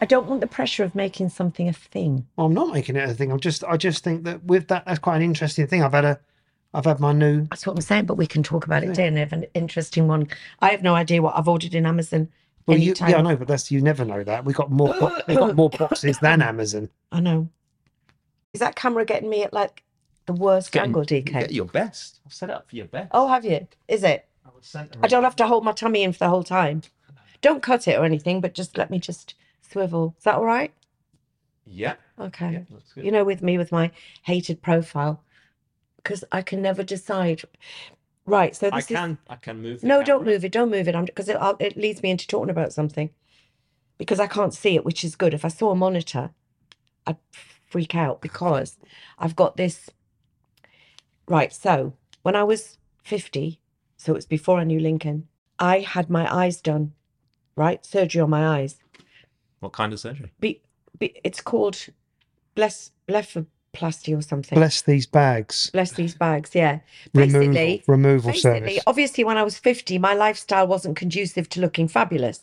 I don't want the pressure of making something a thing. Well, I'm not making it a thing. I'm just, I just think that with that, that's quite an interesting thing. I've had a, I've had my new. That's what I'm saying, but we can talk about it later. And I have an interesting one. I have no idea what I've ordered in Amazon. Well, you, yeah, I know, but that's you never know that. We got more, bo- we got more boxes than Amazon. I know. Is that camera getting me at like the worst angle, DK? Get your best. I've set it up for your best. Oh, have you? Is it? I was centering I don't have to hold my tummy in for the whole time. Don't cut it or anything, but just let me just swivel. Is that all right? Yeah. Okay. Yeah, that's good. You know, with me, with my hated profile, because I can never decide. Right. So I this is. can I can move. the No, don't camera. move it. Don't move it. I'm because it, I'll- it leads me into talking about something. Because I can't see it, which is good. If I saw a monitor, I'd freak out because I've got this. Right. So when I was 50, so it was before I knew Lincoln, I had my eyes done, right? Surgery on my eyes. What kind of surgery? Be, be, it's called bless, blepharoplasty or something. Bless these bags. Bless these bags. Yeah. Removal, Basically, removal basically, service. obviously, when I was 50, my lifestyle wasn't conducive to looking fabulous.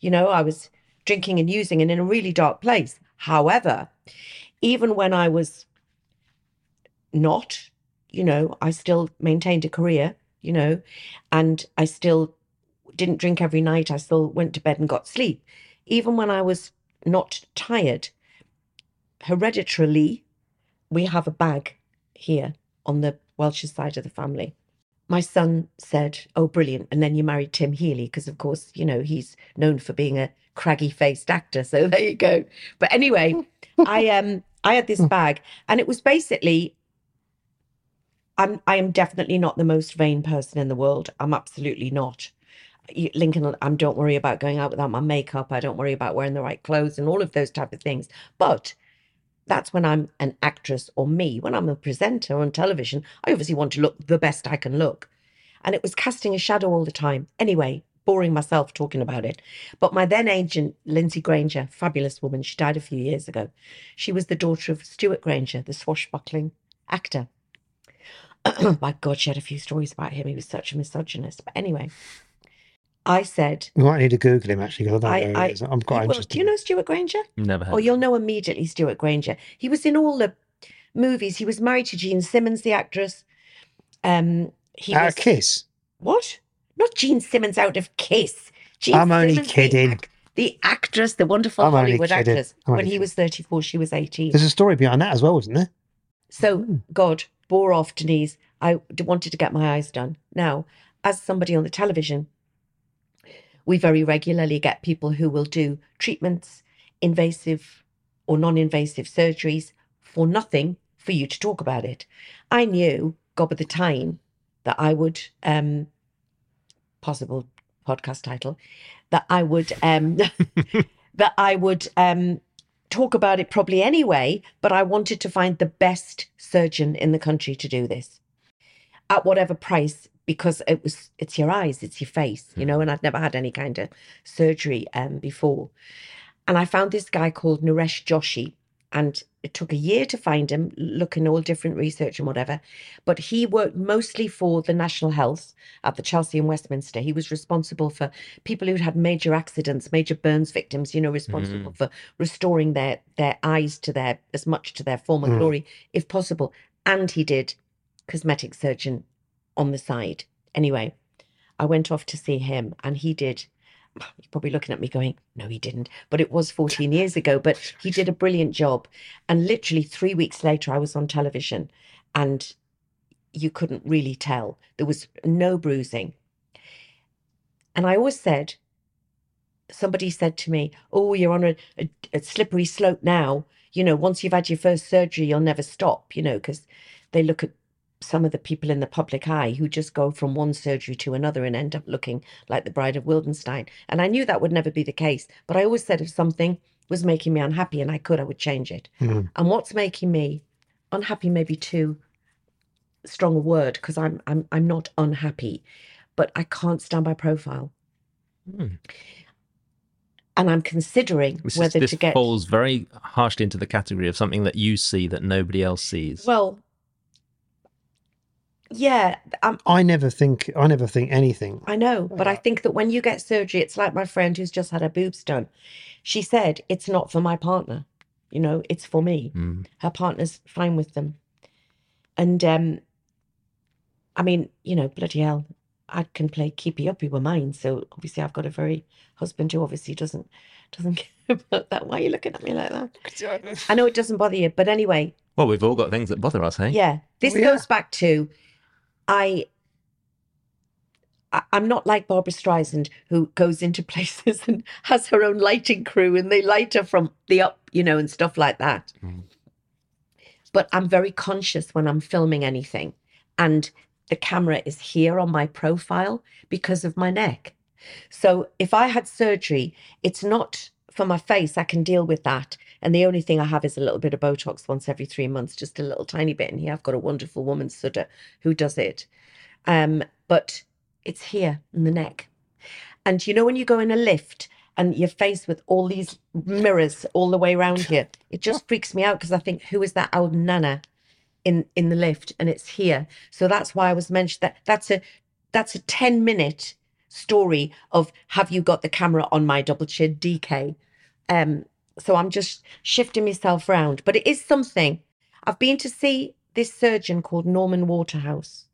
You know, I was drinking and using and in a really dark place. However, even when I was not, you know, I still maintained a career, you know, and I still didn't drink every night. I still went to bed and got sleep. Even when I was not tired, hereditarily, we have a bag here on the Welsh side of the family. My son said, Oh, brilliant. And then you married Tim Healy, because of course, you know, he's known for being a craggy faced actor. So there you go. But anyway, I um I had this bag and it was basically I'm I am definitely not the most vain person in the world. I'm absolutely not. Lincoln, I'm. don't worry about going out without my makeup. I don't worry about wearing the right clothes and all of those type of things. But that's when I'm an actress or me. When I'm a presenter on television, I obviously want to look the best I can look. And it was casting a shadow all the time. Anyway, boring myself talking about it. But my then agent, Lindsay Granger, fabulous woman, she died a few years ago. She was the daughter of Stewart Granger, the swashbuckling actor. My God, she had a few stories about him. He was such a misogynist. But anyway, I said, We might need to Google him actually because I I, don't know. I, who he is. I'm quite well, interested. do you know Stewart Granger? Never heard. Oh, you'll know immediately Stewart Granger. He was in all the movies. He was married to Jean Simmons, the actress. Um, he Out was of Kiss. what? Not Jean Simmons out of Kiss. Jean I'm only Simmons, the kidding. The, actress, the wonderful I'm Hollywood actress. I'm When only he was 34, she was 18. There's a story behind that as well, isn't there? So, Hmm. God, bore off Denise. I wanted to get my eyes done. Now, as somebody on the television, we very regularly get people who will do treatments, invasive or non invasive surgeries for nothing for you to talk about it. I knew, gob of the time, that I would, um, possible podcast title, that I would, um, that I would, um, talk about it probably anyway, but I wanted to find the best surgeon in the country to do this. at whatever price because it was it's your eyes, it's your face, you hmm. know, and I'd never had any kind of surgery um before. And I found this guy called Naresh Joshi, and it took a year to find him, looking all different research and whatever. But he worked mostly for the National Health at the Chelsea and Westminster. He was responsible for people who'd had major accidents, major burns victims, you know, responsible hmm. for restoring their their eyes to their as much to their former hmm. glory, if possible. And he did cosmetic surgeon on the side. Anyway, I went off to see him and he did. You're probably looking at me going, no, he didn't. But it was 14 years ago. But he did a brilliant job. And literally three weeks later, I was on television and you couldn't really tell. There was no bruising. And I always said, somebody said to me, Oh, you're on a, a, a slippery slope now. You know, once you've had your first surgery, you'll never stop, you know, because they look at some of the people in the public eye who just go from one surgery to another and end up looking like the Bride of Wildenstein. And I knew that would never be the case. But I always said if something was making me unhappy and I could, I would change it. And what's making me unhappy, maybe too strong a word, because I'm I'm I'm not unhappy, but I can't stand my profile. Hmm. And I'm considering This, is- whether this to get falls very harshly into the category of something that you see that nobody else sees. well. Yeah, I'm, I never think I never think anything. I know, but I think that when you get surgery, it's like my friend who's just had her boobs done. She said it's not for my partner, you know, it's for me. Mm. Her partner's fine with them, and um, I mean, you know, bloody hell, I can play keepy uppy with mine. So obviously, I've got a very husband who obviously doesn't doesn't care about that. Why are you looking at me like that? I know it doesn't bother you, but anyway, Well, we've all got things that bother us, hey? yeah, this Well, yeah. goes back to I. I'm not like Barbra Streisand, who goes into places and has her own lighting crew, and they light her from the up, you know, and stuff like that. Mm. But I'm very conscious when I'm filming anything, and the camera is here on my profile because of my neck. So if I had surgery, it's not for my face. I can deal with that. And the only thing I have is a little bit of Botox once every three months, just a little tiny bit. And here I've got a wonderful woman, Sudha, who does it. Um, but it's here in the neck. And you know, when you go in a lift and you're faced with all these mirrors all the way around here, it just freaks me out because I think, who is that old nana in in the lift? And it's here. So that's why I was mentioned that that's a that's a 10 minute story of have you got the camera on my double chin DK? Um, so I'm just shifting myself around. But it is something. I've been to see this surgeon called Norman Waterhouse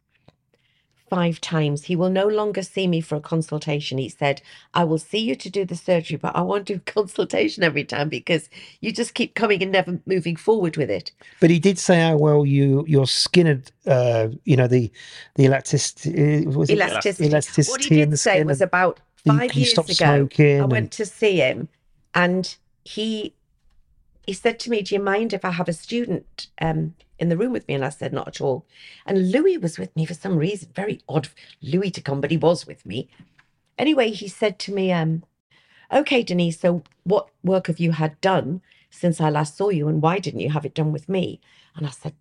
five times. He will no longer see me for a consultation. He said, I will see you to do the surgery, but I won't do consultation every time because you just keep coming and never moving forward with it. But he did say how well you your skin had, uh, you know, the the elasticity. Was it Elasticity. elasticity what he in the did say was and- about five years ago. smoking I and- went to see him, and he he said to me, "Do you mind if I have a student um, in the room with me?" And I said, "Not at all." And Louis was with me for some reason. Very odd, Louis to come, but he was with me. Anyway, he said to me, um, "Okay, Denise. So, what work have you had done since I last saw you, and why didn't you have it done with me?" And I said,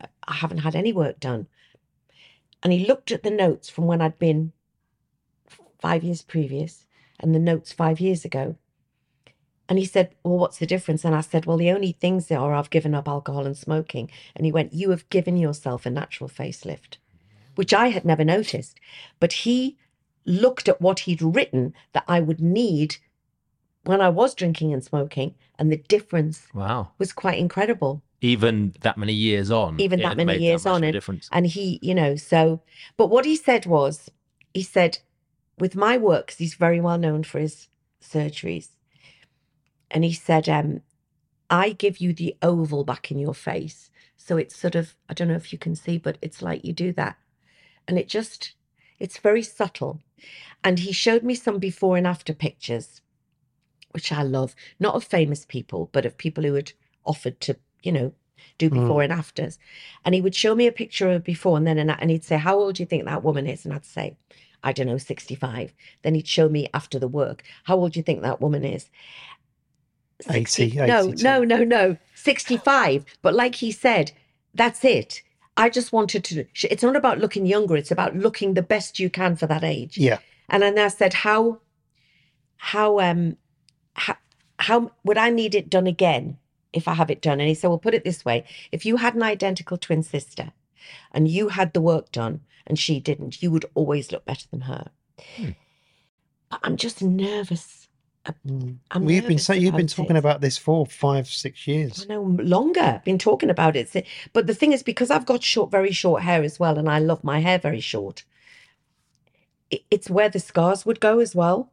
"I, I haven't had any work done." And he looked at the notes from when I'd been five years previous and the notes five years ago. And he said, Well, what's the difference? And I said, Well, the only things are I've given up alcohol and smoking. And he went, You have given yourself a natural facelift, which I had never noticed. But he looked at what he'd written that I would need when I was drinking and smoking, and the difference Wow. was quite incredible Even that many years on. even that many years much on of a it. difference. And he, you know, so, but what he said was, he said, with my work, 'cause he's very well known for his surgeries, and he said, um, I give you the oval back in your face. So it's sort of, I don't know if you can see, but it's like you do that. And it just, it's very subtle. And he showed me some before and after pictures, which I love, not of famous people, but of people who had offered to, you know, do before and afters. And he would show me a picture of before and then, and, and he'd say, How old do you think that woman is? And I'd say, I don't know, 65. Then he'd show me after the work, How old do you think that woman is? 80, no, 82. no, no, no, 65. But like he said, that's it. I just wanted to. It's not about looking younger. It's about looking the best you can for that age. Yeah. And then I said, how, how, um, how, how would I need it done again if I have it done? And he said, well, put it this way: if you had an identical twin sister, and you had the work done and she didn't, you would always look better than her. But I'm just nervous. Mm. I'm Well, you've been saying you've been talking it. about this for five, six years. I know longer. Been talking about it, eh, but the thing is, because I've got short, very short hair as well, and I love my hair very short. it- It's where the scars would go as well.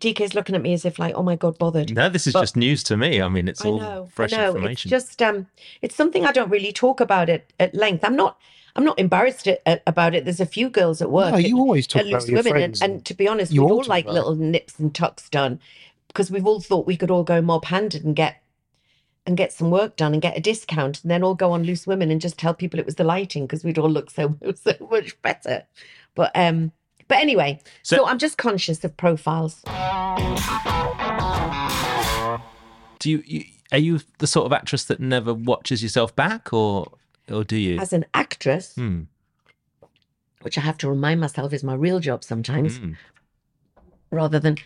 DK's looking at me as if like, oh my god, bothered. No, this is But- just news to me. I mean, it's I all know, fresh I know. information. It's just um, it's something I don't really talk about it at length. I'm not, I'm not embarrassed at, at- about it. There's a few girls at work. No, you at- always talk at about Loose your women, friends and, and and to be honest, we'd all all like about little nips and tucks done because we've all thought we could all go mob handed and get and get some work done and get a discount, and then all go on Loose Women and just tell people it was the lighting because we'd all look so so much better. But um, but anyway, So- so I'm just conscious of profiles. do you, you are you the sort of actress that never watches yourself back, or or do you? As an actress, Hmm. which I have to remind myself is my real job sometimes, Mm. rather than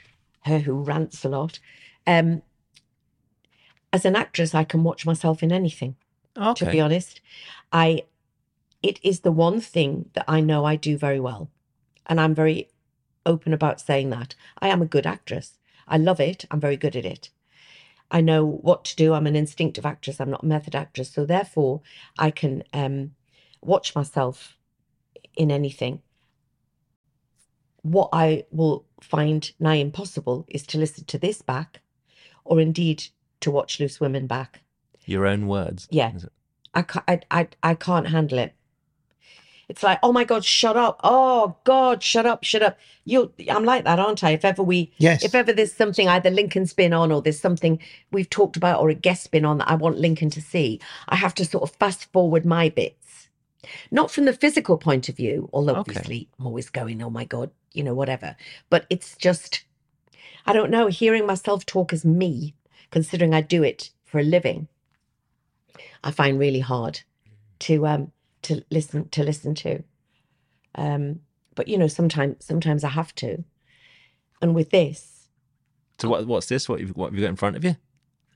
her who rants a lot. Um, as an actress, I can watch myself in anything. Okay. To be honest, I it is the one thing that I know I do very well, and I'm very open about saying that I am a good actress. I love it. I'm very good at it. I know what to do. I'm an instinctive actress. I'm not a method actress. So therefore, I can um, watch myself in anything. What I will find nigh impossible is to listen to this back, or indeed to watch Loose Women back. Your own words. Yeah. I can't, I, I, I can't handle it. It's like, oh my God, shut up. Oh God, shut up, shut up. You, I'm like that, aren't I? If ever we, Yes. if ever there's something either Lincoln's been on or there's something we've talked about or a guest's been on that I want Lincoln to see, I have to sort of fast forward my bits. Not from the physical point of view, although Okay. obviously I'm always going, oh my God, you know, whatever. But it's just, I don't know, hearing myself talk as me, considering I do it for a living, I find really hard to um to listen to listen to. Um, but you know, sometimes sometimes I have to. And with this, So what what's this? What you've, what have you got in front of you?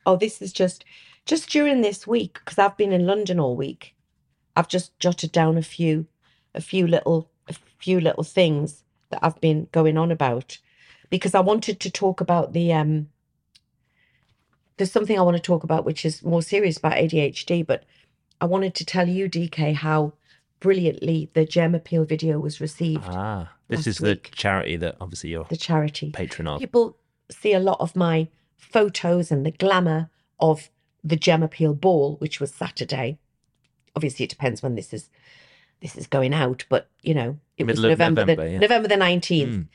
oh, this is just just during this week because I've been in London all week. I've just jotted down a few a few little a few little things that I've been going on about because I wanted to talk about the um there's something I want to talk about which is more serious about ADHD, but I wanted to tell you, DK, how brilliantly the Gem Appeal video was received, Ah, this is the week. charity that obviously you're the charity. patron of. People see a lot of my photos and the glamour of the Gem Appeal ball, which was Saturday. Obviously, it depends when this is this is going out, but you know, it Middle was November, November, the, yeah. November the nineteenth.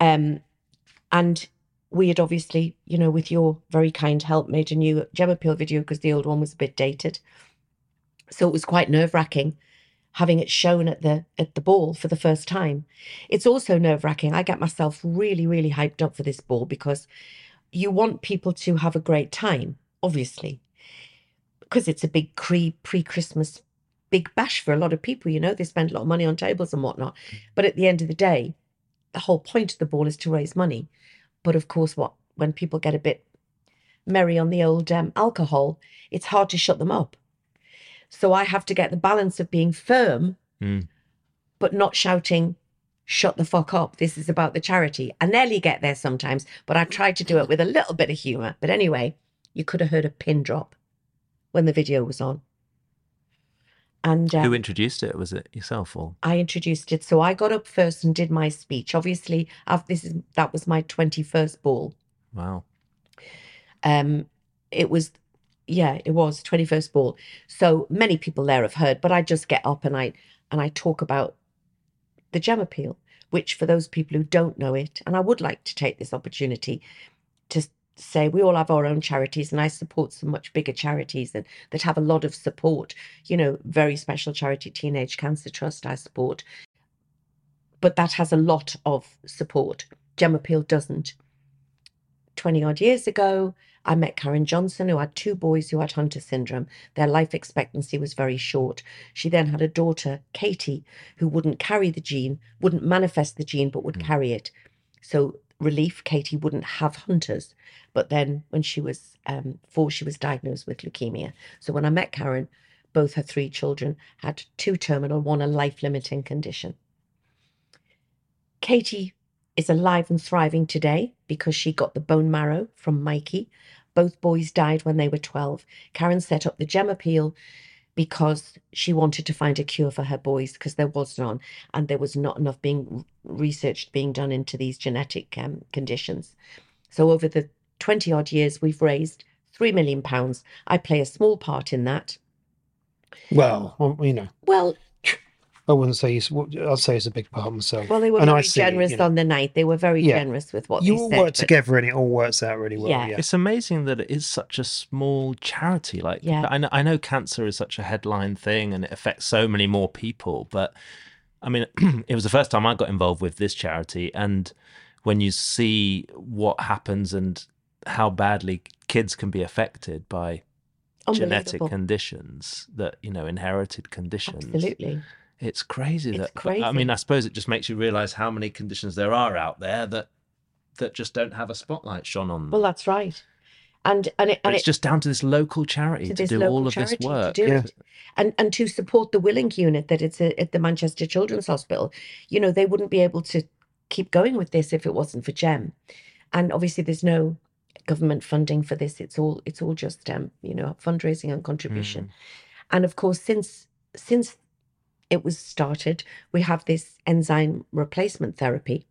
Um, and we had obviously, you know, with your very kind help, made a new Gem Appeal video because the old one was a bit dated. So it was quite nerve wracking having it shown at the at the ball for the first time. It's also nerve wracking. I get myself really, really hyped up for this ball because you want people to have a great time, obviously, because it's a big pre Christmas big bash for a lot of people. You know, they spend a lot of money on tables and whatnot. But at the end of the day, the whole point of the ball is to raise money. But of course, what when people get a bit merry on the old um, alcohol, it's hard to shut them up. So I have to get the balance of being firm, Mm. but not shouting, shut the fuck up. This is about the charity. I nearly get there sometimes, but I try to do it with a little bit of humor. But anyway, you could have heard a pin drop when the video was on. And um, Who introduced it? Was it yourself or? I introduced it. So I got up first and did my speech. Obviously, this is that was my 21st ball. Wow. Um, it was, yeah, it was 21st ball. So many people there have heard, but I just get up and I and I talk about the gem appeal, which for those people who don't know it, and I would like to take this opportunity to say we all have our own charities, and I support some much bigger charities and that have a lot of support. You know, very special charity, Teenage Cancer Trust, I support, but that has a lot of support. Gem Appeal doesn't. 20 odd years ago, I met Karen Johnson, who had two boys who had Hunter syndrome. Their life expectancy was very short. She then had a daughter, Katie, who wouldn't carry the gene, wouldn't manifest the gene, but would carry it. So, relief, Katie wouldn't have Hunters. But then when she was um, four, she was diagnosed with leukemia. So, when I met Karen, both her three children had two terminal, one a life limiting condition. Katie is alive and thriving today because she got the bone marrow from Mikey. Both boys died when they were 12. Karen set up the Gem Appeal because she wanted to find a cure for her boys because there was none and there was not enough being researched being done into these genetic um, conditions. So over the 20 odd years we've raised 3 million pounds. I play a small part in that. Well, well, you know, Well, I wouldn't say it's. I'd say it's a big part myself. well they were And very see generous you know. on the night. They were very Yeah. generous with what You they all said. work but- together and it all works out really well. Yeah. Yeah. It's amazing that it is such a small charity. Like, Yeah. I know, I know cancer is such a headline thing and it affects so many more people. But I mean, it was the first time I got involved with this charity. And when you see what happens and how badly kids can be affected by genetic conditions that, you know, inherited conditions. Absolutely. It's crazy It's that but, I mean, I suppose it just makes you realize how many conditions there are out there that that just don't have a spotlight shone on them. Well, that's right. And and it, and it's it, just down to this local charity to to, do all of this charity to work. do Yeah. it. and and to support the Willink unit that it's a, at the Manchester Children's Hospital. You know, they wouldn't be able to keep going with this if it wasn't for Gem. And obviously, there's no government funding for this. It's all it's all just um, you know fundraising and contribution. And of course, since since it was started, we have this enzyme replacement therapy,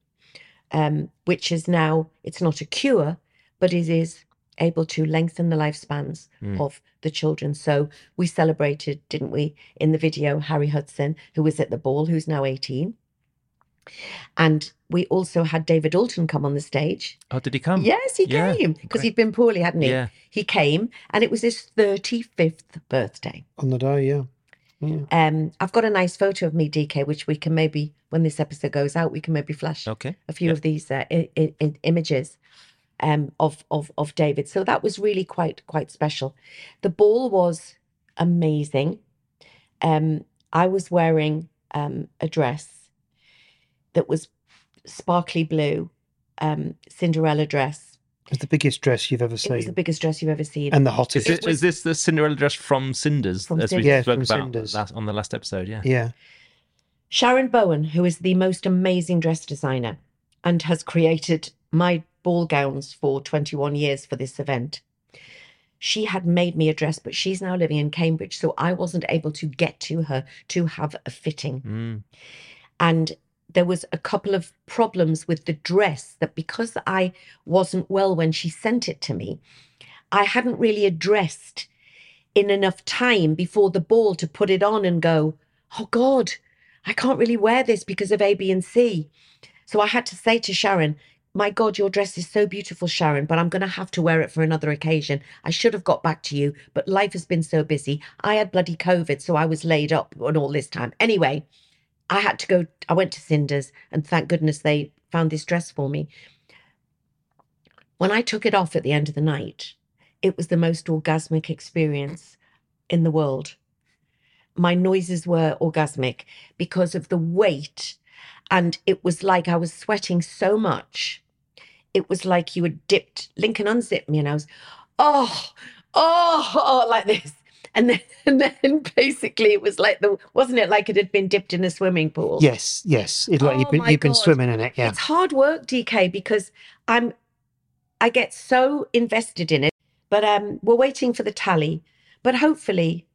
um, which is now it's not a cure, but it is able to lengthen the lifespans Mm. of the children. So we celebrated, didn't we, in the video, Harry Hudson, who was at the ball, who's now 18. And we also had David Alton come on the stage. Oh, did he come? Yes, he Yeah, came because great. he'd been poorly, hadn't he? Yeah. He came, and it was his 35th birthday. on the day. Yeah. Yeah. Um, I've got a nice photo of me, DK, which we can maybe, when this episode goes out, we can maybe flash Okay. a few Yeah. of these uh, I- I- I- images um, of of of David. So that was really quite quite special. The ball was amazing. Um, I was wearing um, a dress that was sparkly blue, um, Cinderella dress. It's the biggest dress you've ever It was the biggest dress you've ever seen. and the Is, hottest. it, is this the Cinderella dress from Cinders, From as we Yeah, spoke from about Cinders. last, on the last episode? Yeah. yeah. Sharon Bowen, who is the most amazing dress designer and has created my ball gowns for 21 years for this event. She had made me a dress, but she's now living in Cambridge, so I wasn't able to get to her to have a fitting. Mm. And there was a couple of problems with the dress that because I wasn't well when she sent it to me, I hadn't really addressed in enough time before the ball to put it on and go, oh God, I can't really wear this because of A, B, and C. So I had to say to Sharon, my God, your dress is so beautiful, Sharon, but I'm going to have to wear it for another occasion. I should have got back to you, but life has been so busy. I had bloody COVID, so I was laid up and all this time. Anyway, I had to go, I went to Cinders, and thank goodness they found this dress for me. When I took it off at the end of the night, it was the most orgasmic experience in the world. My noises were orgasmic because of the weight, and it was like I was sweating so much. It was like you had dipped, Lincoln unzipped me, and I was, oh, oh, oh, like this. And then, and then basically it was like the, wasn't it like it had been dipped in a swimming pool? Yes. Yes. It's like Oh you've been you've been swimming in it. Yeah. It's hard work, DK, because I'm I get so invested in it. But um we're waiting for the tally. But hopefully,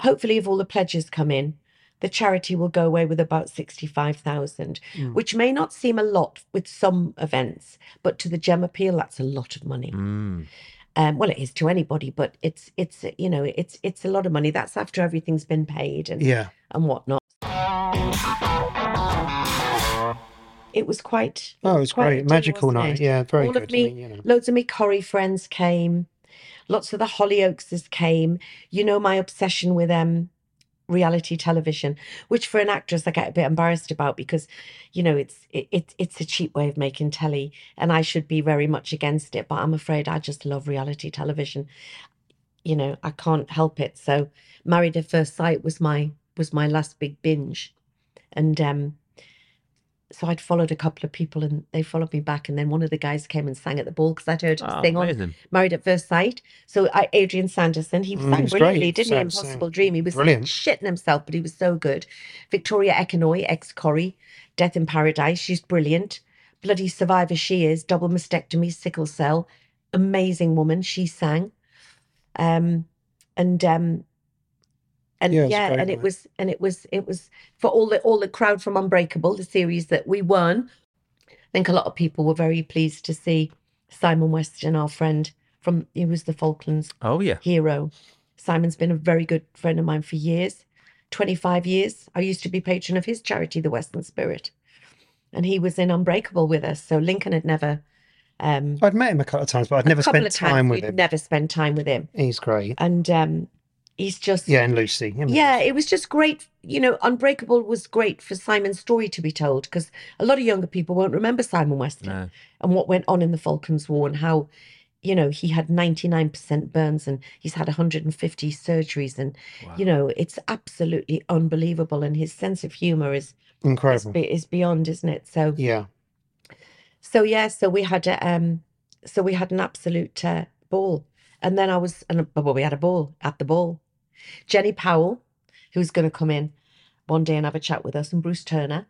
hopefully if all the pledges come in, the charity will go away with about sixty-five thousand, Mm. which may not seem a lot with some events, but to the Gem Appeal, that's a lot of money. Mm. Um, well, it is to anybody, but it's it's you know it's it's a lot of money. That's after everything's been paid and Yeah. and whatnot. It was quite. Oh, it was quite great. day, Magical night. it? Yeah. Very All good. of me, I mean, you know. loads of me Corrie friends came. Lots of the Hollyoakses came. You know my obsession with um reality television, which for an actress I get a bit embarrassed about because, you know, it's it, it it's a cheap way of making telly, and I should be very much against it. But I'm afraid I just love reality television. You know, I can't help it. So, Married at First Sight was my was my last big binge, and um, so I'd followed a couple of people and they followed me back. And then one of the guys came and sang at the ball because I'd heard him Oh, sing on. Married at First Sight. So I, Adrian Sanderson, he Mm, sang he was brilliantly, great. didn't he? Sang- Impossible sang Dream. He was brilliant. shitting himself, but he was so good. Victoria Ekanoye, ex Corrie, Death in Paradise. She's brilliant. Bloody survivor she is. Double mastectomy, sickle cell. Amazing woman. She sang. Um, and um, and Yeah, yeah, great, and it was and it was it was for all the all the crowd from Unbreakable, the series that we won. I think a lot of people were very pleased to see Simon Weston, our friend from he was the Falklands Oh yeah. hero. Simon's been a very good friend of mine for years, 25 years. I used to be patron of his charity, the Weston Spirit. And he was in Unbreakable with us. So Lincoln had never um I'd met him a couple of times, but I'd never spent time with him. never spent time with him. He's great. And um he's just Yeah, and Lucy. yeah, it was just great. You know, Unbreakable was great for Simon's story to be told because a lot of younger people won't remember Simon Weston No. and what went on in the Falklands War and how, you know, he had 99% burns and he's had 150 surgeries. And, you know, it's absolutely unbelievable. And his sense of humor is, is, incredible. be- is beyond, isn't it? So, Yeah, so yeah, so we had a, um, so we had an absolute uh, ball. And then I was, and well, we had a ball at the ball. Jenny Powell, who's going to come in one day and have a chat with us, and Bruce Turner.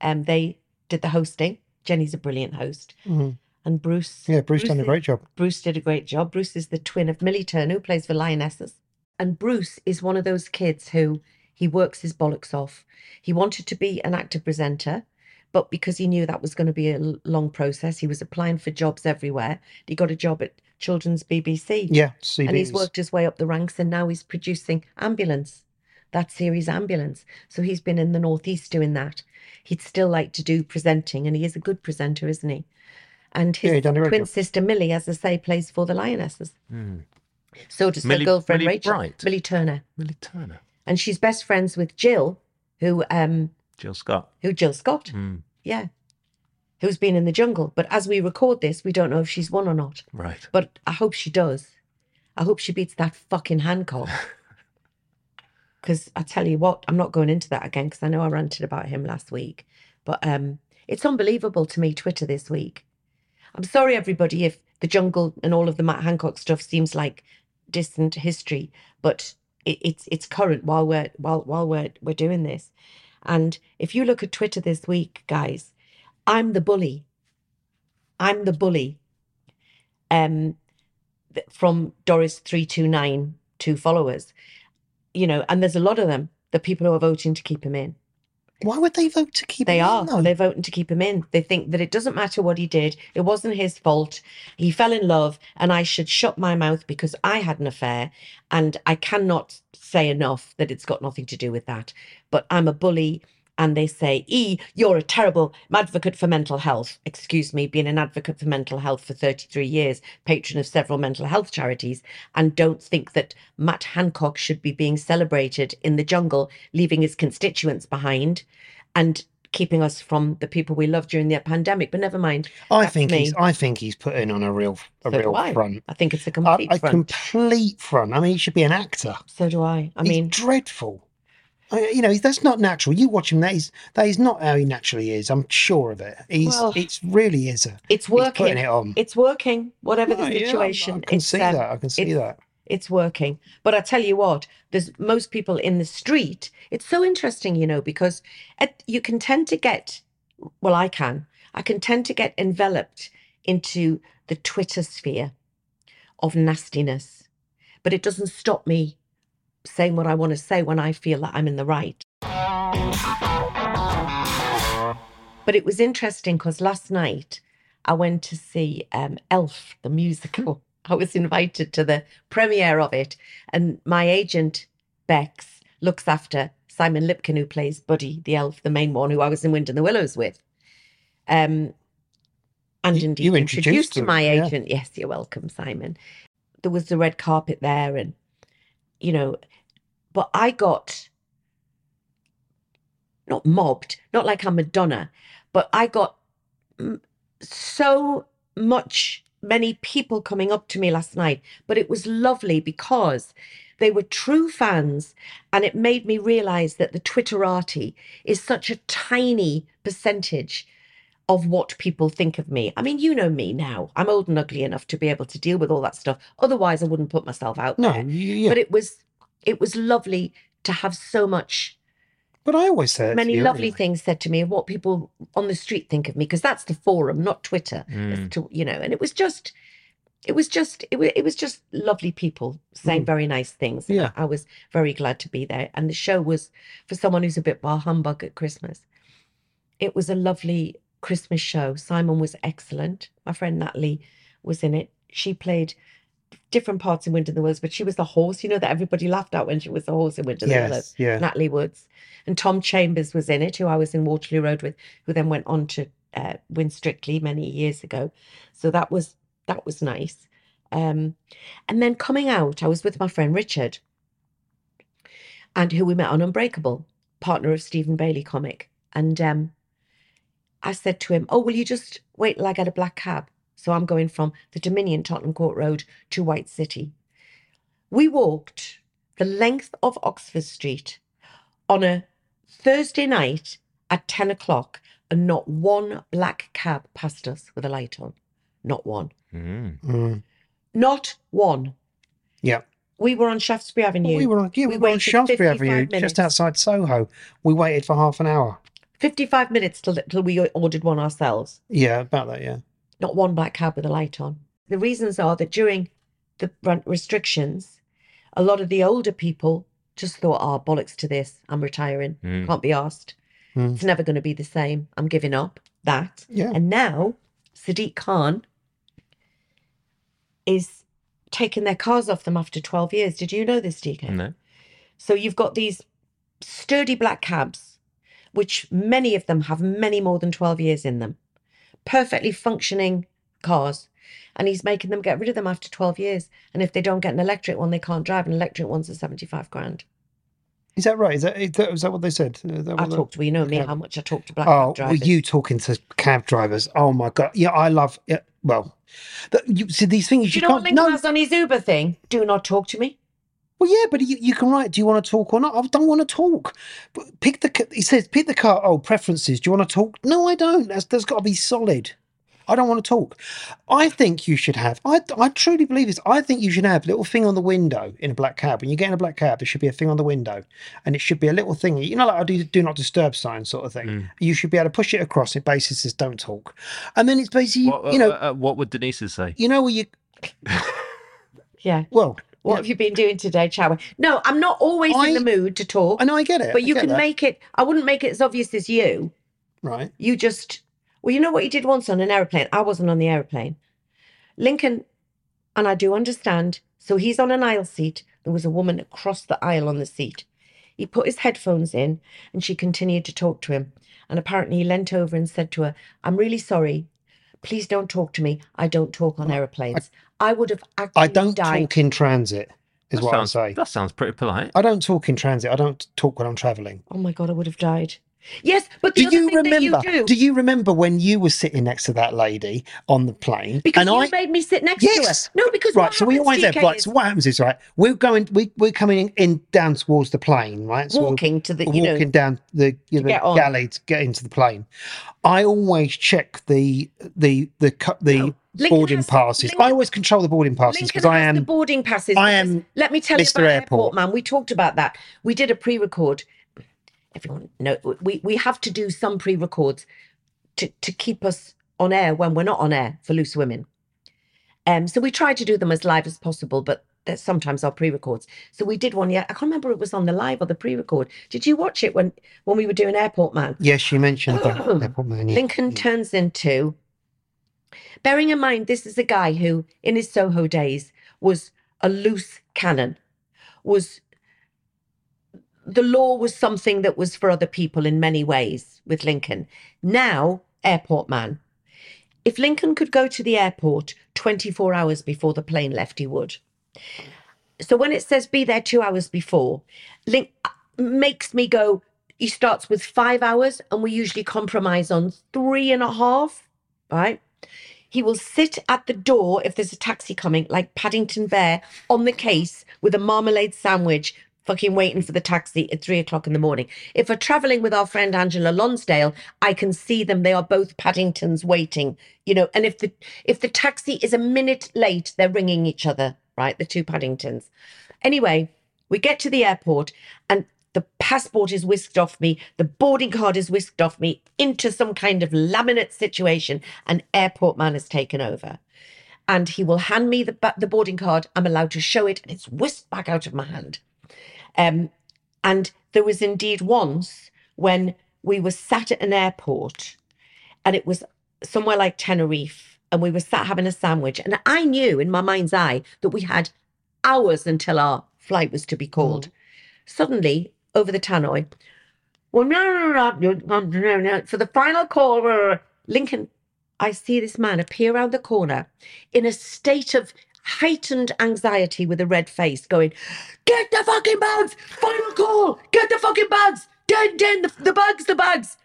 Um, they did the hosting. Jenny's a brilliant host, Mhm. and Bruce. yeah. Bruce done a great job. Bruce did a great job. Bruce is the twin of Millie Turner, who plays for Lionesses. And Bruce is one of those kids who he works his bollocks off. He wanted to be an actor presenter, but because he knew that was going to be a long process, he was applying for jobs everywhere. He got a job at Children's BBC. Yeah, CBs. And he's worked his way up the ranks and now he's producing Ambulance, that series Ambulance. So he's been in the Northeast doing that. He'd still like to do presenting and he is a good presenter, isn't he? And his he done a great twin sister Millie, as I say, plays for the Lionesses. So does Millie- her girlfriend Millie Rachel, Bright? Millie Turner. Millie Turner. And she's best friends with Jill, who um Jill Scott. who Jill Scott. Mm, Yeah. Who's been in the jungle. But as we record this, we don't know if she's won or not. right. But I hope she does. I hope she beats that fucking Hancock. Because I tell you what, I'm not going into that again because I know I ranted about him last week. But um, it's unbelievable to me, Twitter this week. I'm sorry, everybody, if the jungle and all of the Matt Hancock stuff seems like distant history, but it, it's it's current while we're while while we're we're doing this. And if you look at Twitter this week, guys, I'm the bully. I'm the bully. Um, from Doris three two nine two followers, you know, and there's a lot of them. The people who are voting to keep him in. Why would they vote to keep They him in, are. though? They're voting to keep him in. They think that it doesn't matter what he did. It wasn't his fault. He fell in love, and I should shut my mouth because I had an affair. And I cannot say enough that it's got nothing to do with that. But I'm a bully. And they say, E, you're a terrible advocate for mental health. Excuse me, being an advocate for mental health for 33 years, patron of several mental health charities, and don't think that Matt Hancock should be being celebrated in the jungle, leaving his constituents behind and keeping us from the people we love during the pandemic. But never mind. I That's think me. he's. I think he's putting on a real, a So real I. front. I think it's a A, complete a front. complete front. I mean, he should be an actor. so do I. I he's mean, dreadful. I, you know, that's not natural. You watch him. That is that is not how he naturally is. I'm sure of it. He's. Well, it's really is a. it's he's working. putting it on. It's working. Whatever the yeah, I- situation. I can it's, see um, that. I can see that. It's working. But I tell you what, there's most people in the street. It's so interesting, you know, because at, you can tend to get, well, I can, I can tend to get enveloped into the Twitter sphere of nastiness. But it doesn't stop me saying what I want to say when I feel that I'm in the right. But it was interesting because last night I went to see um, Elf, the musical. I was invited to the premiere of it, and my agent, Bex, looks after Simon Lipkin, who plays Buddy, the elf, the main one, who I was in Wind in the Willows with. Um, and You- indeed you introduced, introduced to my yeah. agent. Yes, you're welcome, Simon. There was the red carpet there, and you know, but I got not mobbed, not like I'm Madonna, but I got so much, many people coming up to me last night. But it was lovely because they were true fans and it made me realize that the Twitterati is such a tiny percentage of what people think of me. I mean, you know me now. I'm old and ugly enough to be able to deal with all that stuff. Otherwise, I wouldn't put myself out No, there. you- yeah. But it was it was lovely to have so much But I always say many you lovely anyway. things said to me of what people on the street think of me because that's the forum, not Twitter. Mm. To, you know, and it was just it was just it was, it was just lovely people saying very nice things. Mm. Yeah. I was very glad to be there and the show was for someone who's a bit bar humbug at Christmas. It was a lovely Christmas show. Simon was excellent. My friend Natalie was in it. She played different parts in Winter in the Woods, but she was the horse, you know, that everybody laughed at when she was the horse in Winter in the Yes, Woods. yeah. Natalie Woods. And Tom Chambers was in it, who I was in Waterloo Road with, who then went on to uh, win Strictly many years ago. So that was that was nice. Um, and then coming out, I was with my friend Richard, and who we met on Unbreakable, partner of Stephen Bailey comic. And um, I said to him, "Oh, will you just wait till I get a black cab?" So I'm going from the Dominion Tottenham Court Road to White City. We walked the length of Oxford Street on a Thursday night at 10 o'clock, and not one black cab passed us with a light on. Not one. Mm. Mm. Not one. Yeah. We were on Shaftesbury Avenue. we were on, yeah, we, were on Shaftesbury Avenue, minutes. just outside Soho. We waited for half an hour. 55 minutes till, till we ordered one ourselves. Yeah, about that, yeah. Not one black cab with a light on. The reasons are that during the run- restrictions, a lot of the older people just thought, oh, bollocks to this. I'm retiring. Mm. Can't be asked. Mm. It's never going to be the same. I'm giving up that. Yeah. And now Sadiq Khan is taking their cars off them after 12 years. Did you know this, DK? No. So you've got these sturdy black cabs, which many of them have many more than 12 years in them, perfectly functioning cars. And he's making them get rid of them after 12 years. And if they don't get an electric one, they can't drive. An electric one's a 75 grand. Is that right? Is that, is that, is that what they said? That I what the- talk to, well, you know me, cab- how much I talk to black Oh, drivers. you talking to cab drivers? Oh my god! Yeah, I love. Yeah, well, the, you see these things Do you, you know what can't. Lincoln No, has on his Uber thing? Do not talk to me. Well, yeah, but you, you can write. Do you want to talk or not? I don't want to talk. But pick the. ca- He says, pick the car. Oh, preferences. Do you want to talk? No, I don't. That's, that's got to be solid. I don't want to talk. I think you should have. I, I truly believe this. I think you should have a little thing on the window in a black cab. When you get in a black cab, there should be a thing on the window, and it should be a little thing. You know, like I do, do not disturb sign sort of thing. You should be able to push it across. It basically says don't talk, and then it's basically What, you know uh, uh, what would Denise say? you know where you Yeah. well. What yeah, have you been doing today, Chow? No, I'm not always I- in the mood to talk. I know I get it, But I you can that. make it, I wouldn't make it as obvious as you. right. You just, well, you know what you did once on an aeroplane? I wasn't on the aeroplane. Lincoln, and I do understand, so he's on an aisle seat. There was a woman across the aisle on the seat. He put his headphones in and she continued to talk to him. And apparently he leant over and said to her, I'm really sorry. Please don't talk to me. I don't talk on aeroplanes. I, would have actually I don't died. talk in transit. Is That what sounds, I say. That sounds pretty polite. I don't talk in transit. I don't talk when I'm travelling. Oh my God, I would have died. Yes, but Do you remember? you do, you remember when you were sitting next to that lady on the plane? because and you I made me sit next yes, to her. No, because right. what So we happens, always have DK, right. So what happens is right. We're going. We we're coming in, in down towards the plane, right? So walking to the, you walking know, down the, you know, get on. galley to get into the plane. I always check the the the cu- the No, Lincoln boarding has- passes. Lincoln- I always control the boarding passes because I has the am. boarding passes. I am Let me tell you about Airport. airport. man. We talked about that. We did a pre-record. Everyone, no, we we have to do some pre-records to to keep us on air when we're not on air for Loose Women. Um, so we try to do them as live as possible, but there's sometimes our pre-records. So we did one. Yeah, I can't remember if it was on the live or the pre-record. Did you watch it when when we were doing Airport Man? Yes, you mentioned. Airport Man, yeah. Lincoln turns into, bearing in mind, this is a guy who, in his Soho days, was a loose cannon, was the law was something that was for other people in many ways with Lincoln. Now, airport man. If Lincoln could go to the airport 24 hours before the plane left, he would. So when it says be there two hours before, Link makes me go, he starts with five hours, and we usually compromise on three and a half, right? He will sit at the door if there's a taxi coming, like Paddington Bear, on the case with a marmalade sandwich, fucking waiting for the taxi at three o'clock in the morning. If we're traveling with our friend Angela Lonsdale, I can see them. They are both Paddingtons waiting, you know. And if the if the taxi is a minute late, they're ringing each other, right? The two Paddingtons. Anyway, we get to the airport and the passport is whisked off me, the boarding card is whisked off me into some kind of laminate situation. An airport man has taken over. And he will hand me the, the boarding card. I'm allowed to show it, and it's whisked back out of my hand. Um, and there was indeed once when we were sat at an airport and it was somewhere like Tenerife, and we were sat having a sandwich. And I knew in my mind's eye that we had hours until our flight was to be called. Suddenly, over the tannoy, for the final call, Lincoln, I see this man appear around the corner in a state of heightened anxiety with a red face, going, Get the fucking bags! Final call! Get the fucking bags! Den, den, the, the bags, the bags!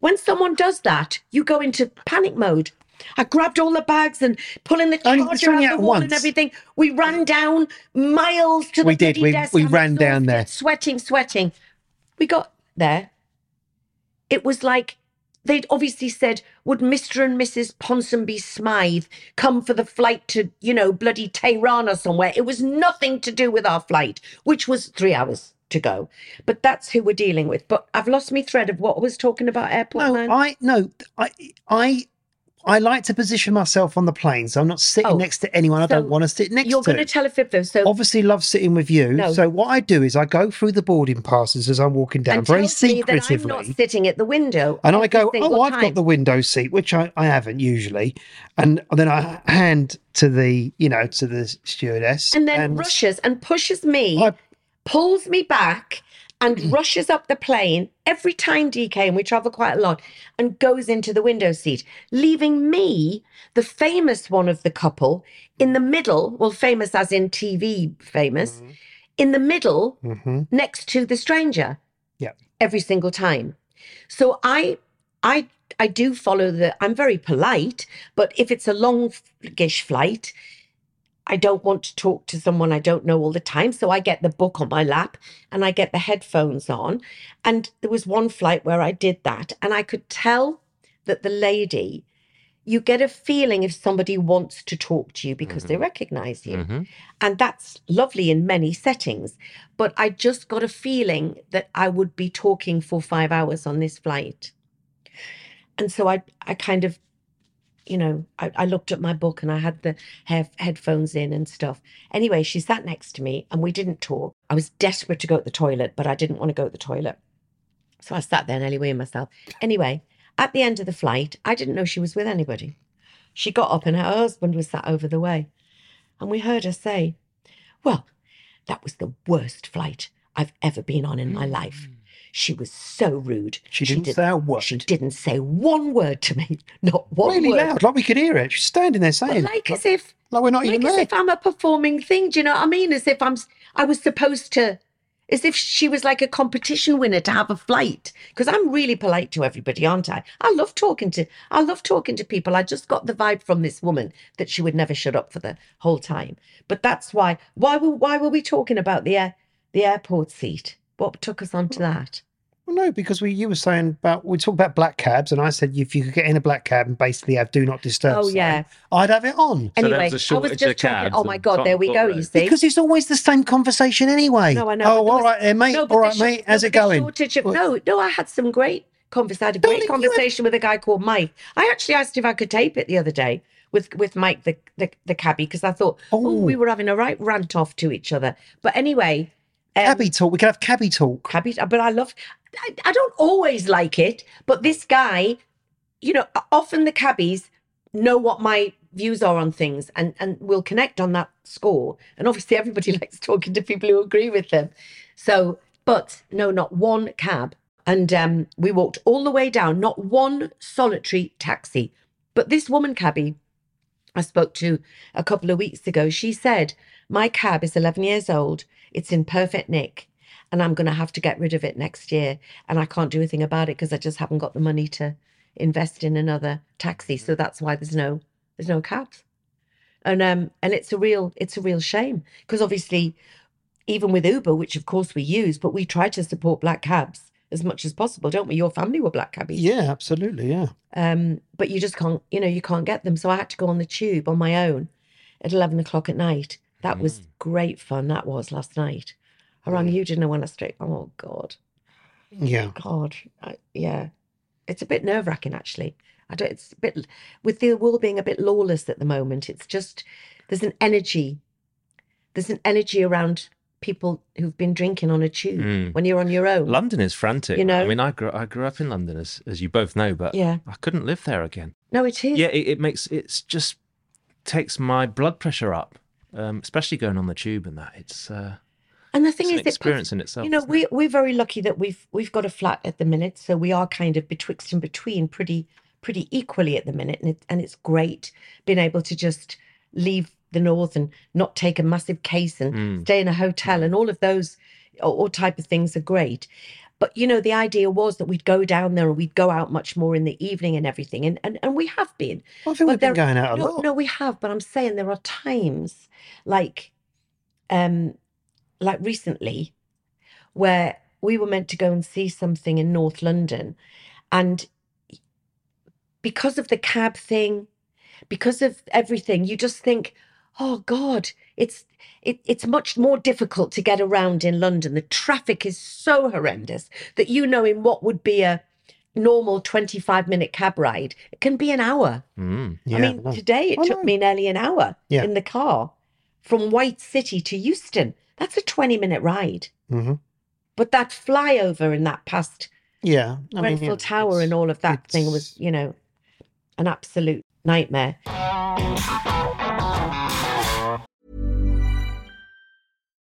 When someone does that, you go into panic mode. I grabbed all the bags and pulling the charger out at the wall and everything. We ran down miles to the We did. We- desk. we ran down there. sweating, sweating. We got there. It was like they'd obviously said, would Mr. and Mrs. Ponsonby Smythe come for the flight to, you know, bloody Tehran or somewhere? It was nothing to do with our flight, which was three hours to go. But that's who we're dealing with. But I've lost my thread of what I was talking about airport No, man. I no, I I I like to position myself on the plane, so I'm not sitting Oh, next to anyone I don't want to sit next to You're going to tell a fib though. So Obviously, love sitting with you. No. So what I do is I go through the boarding passes as I'm walking down, and very that I'm not sitting at the window. and I go, "Oh, I've time. got the window seat," which I, I haven't usually, and then I hand to the you know to the stewardess, and then rushes and pushes me, I- pulls me back, and rushes up the plane every time DK, and we travel quite a lot, and goes into the window seat, leaving me, the famous one of the couple, in the middle. Well, famous as in TV famous, in the middle, Mhm. next to the stranger. Yeah. every single time. So I, I, I do follow the. I'm very polite, but if it's a longish flight, I don't want to talk to someone I don't know all the time. So I get the book on my lap and I get the headphones on. And there was one flight where I did that, and I could tell that the lady. You get a feeling if somebody wants to talk to you because they recognize you. Mhm. And that's lovely in many settings. But I just got a feeling that I would be talking for five hours on this flight. And so I, I kind of, you know, I, I looked at my book and I had the head, headphones in and stuff. Anyway, she sat next to me and we didn't talk. I was desperate to go to the toilet, but I didn't want to go to the toilet. So I sat there nearly weeing myself. Anyway, at the end of the flight, I didn't know she was with anybody. She got up and her husband was sat over the way. And we heard her say, Well, that was the worst flight I've ever been on in my mm. life. She was so rude. She didn't say a word. She didn't say one word to me. Not one really word. loud, like we could hear it. She's standing there saying, like as if like we're not like even as there. if I'm a performing thing. Do you know what I mean? As if I'm, I was supposed to, as if she was like a competition winner to have a flight. Because I'm really polite to everybody, aren't I? I love talking to, I love talking to people. I just got the vibe from this woman that she would never shut up for the whole time. But that's why. Why were why were we talking about the air, the airport seat? What took us onto that? Well, no, because we you were saying about we talked about black cabs, and I said if you could get in a black cab and basically have do not disturb. Oh, sign, yeah. I'd have it on. So Anyway, was a I was just of talking. Oh my god, there we transport go. You see. Because it's always the same conversation anyway. No, I know. Oh, but all was- right then, mate. No, but all the right, sh- mate. How's no, it going? shortage of- Well- no, no, I had some great conversation. I had a great Darling, you conversation with a guy called Mike. I actually asked if I could tape it the other day with with Mike, the the, the cabbie, because I thought, oh. Oh. we were having a right rant off to each other. But anyway, Cabby talk. We can have cabby talk. cabbie. But I love. I, I don't always like it, but this guy, you know, often the cabbies know what my views are on things and and will connect on that score. And obviously, everybody likes talking to people who agree with them. So, but no, not one cab. And um, we walked all the way down, not one solitary taxi. But this woman cabbie I spoke to a couple of weeks ago, she said, My cab is 11 years old. It's in perfect nick. and I'm going to have to get rid of it next year, and I can't do anything about it because I just haven't got the money to invest in another taxi. So that's why there's no there's no cabs, and um and it's a real it's a real shame because obviously, even with Uber, which of course we use, but we try to support black cabs as much as possible, don't we? Your family were black cabbies. Yeah, absolutely. Yeah. Um, but you just can't, you know, you can't get them. So I had to go on the tube on my own at 11 o'clock at night. That was great fun. That was last night. I rang you, didn't I, when I straight? Oh, God. Yeah. God. I, yeah. It's a bit nerve wracking, actually. I don't, it's a bit, with the world being a bit lawless at the moment, it's just, there's an energy, there's an energy around people who've been drinking on a tube Mm. when you're on your own. London is frantic. You know? I mean, I grew I grew up in London, as as you both know, but Yeah. I couldn't live there again. No, it is. Yeah, it, it makes it's just takes my blood pressure up, um, especially going on the tube and that. It's uh, And the thing is, an it experience in itself, You know, we we're very lucky that we've we've got a flat at the minute, so we are kind of betwixt and between, pretty pretty equally at the minute, and it, and it's great being able to just leave the north and not take a massive case and Mm. stay in a hotel, and all of those all type of things are great. But you know, the idea was that we'd go down there and we'd go out much more in the evening and everything, and and, and we have been. I think we've been going out a no, lot. No, we have, but I'm saying there are times like um like recently where we were meant to go and see something in North London and because of the cab thing, because of everything, you just think, oh God, it's it, it's much more difficult to get around in London. The traffic is so horrendous that you know in what would be a normal 25 minute cab ride, it can be an hour. mm. Yeah, I mean, today it I took me nearly an hour Yeah. in the car from White City to Euston. That's a 20 minute ride. Mhm. But that flyover and that past Yeah. I Grenfell Tower and all of that thing was, you know, an absolute nightmare.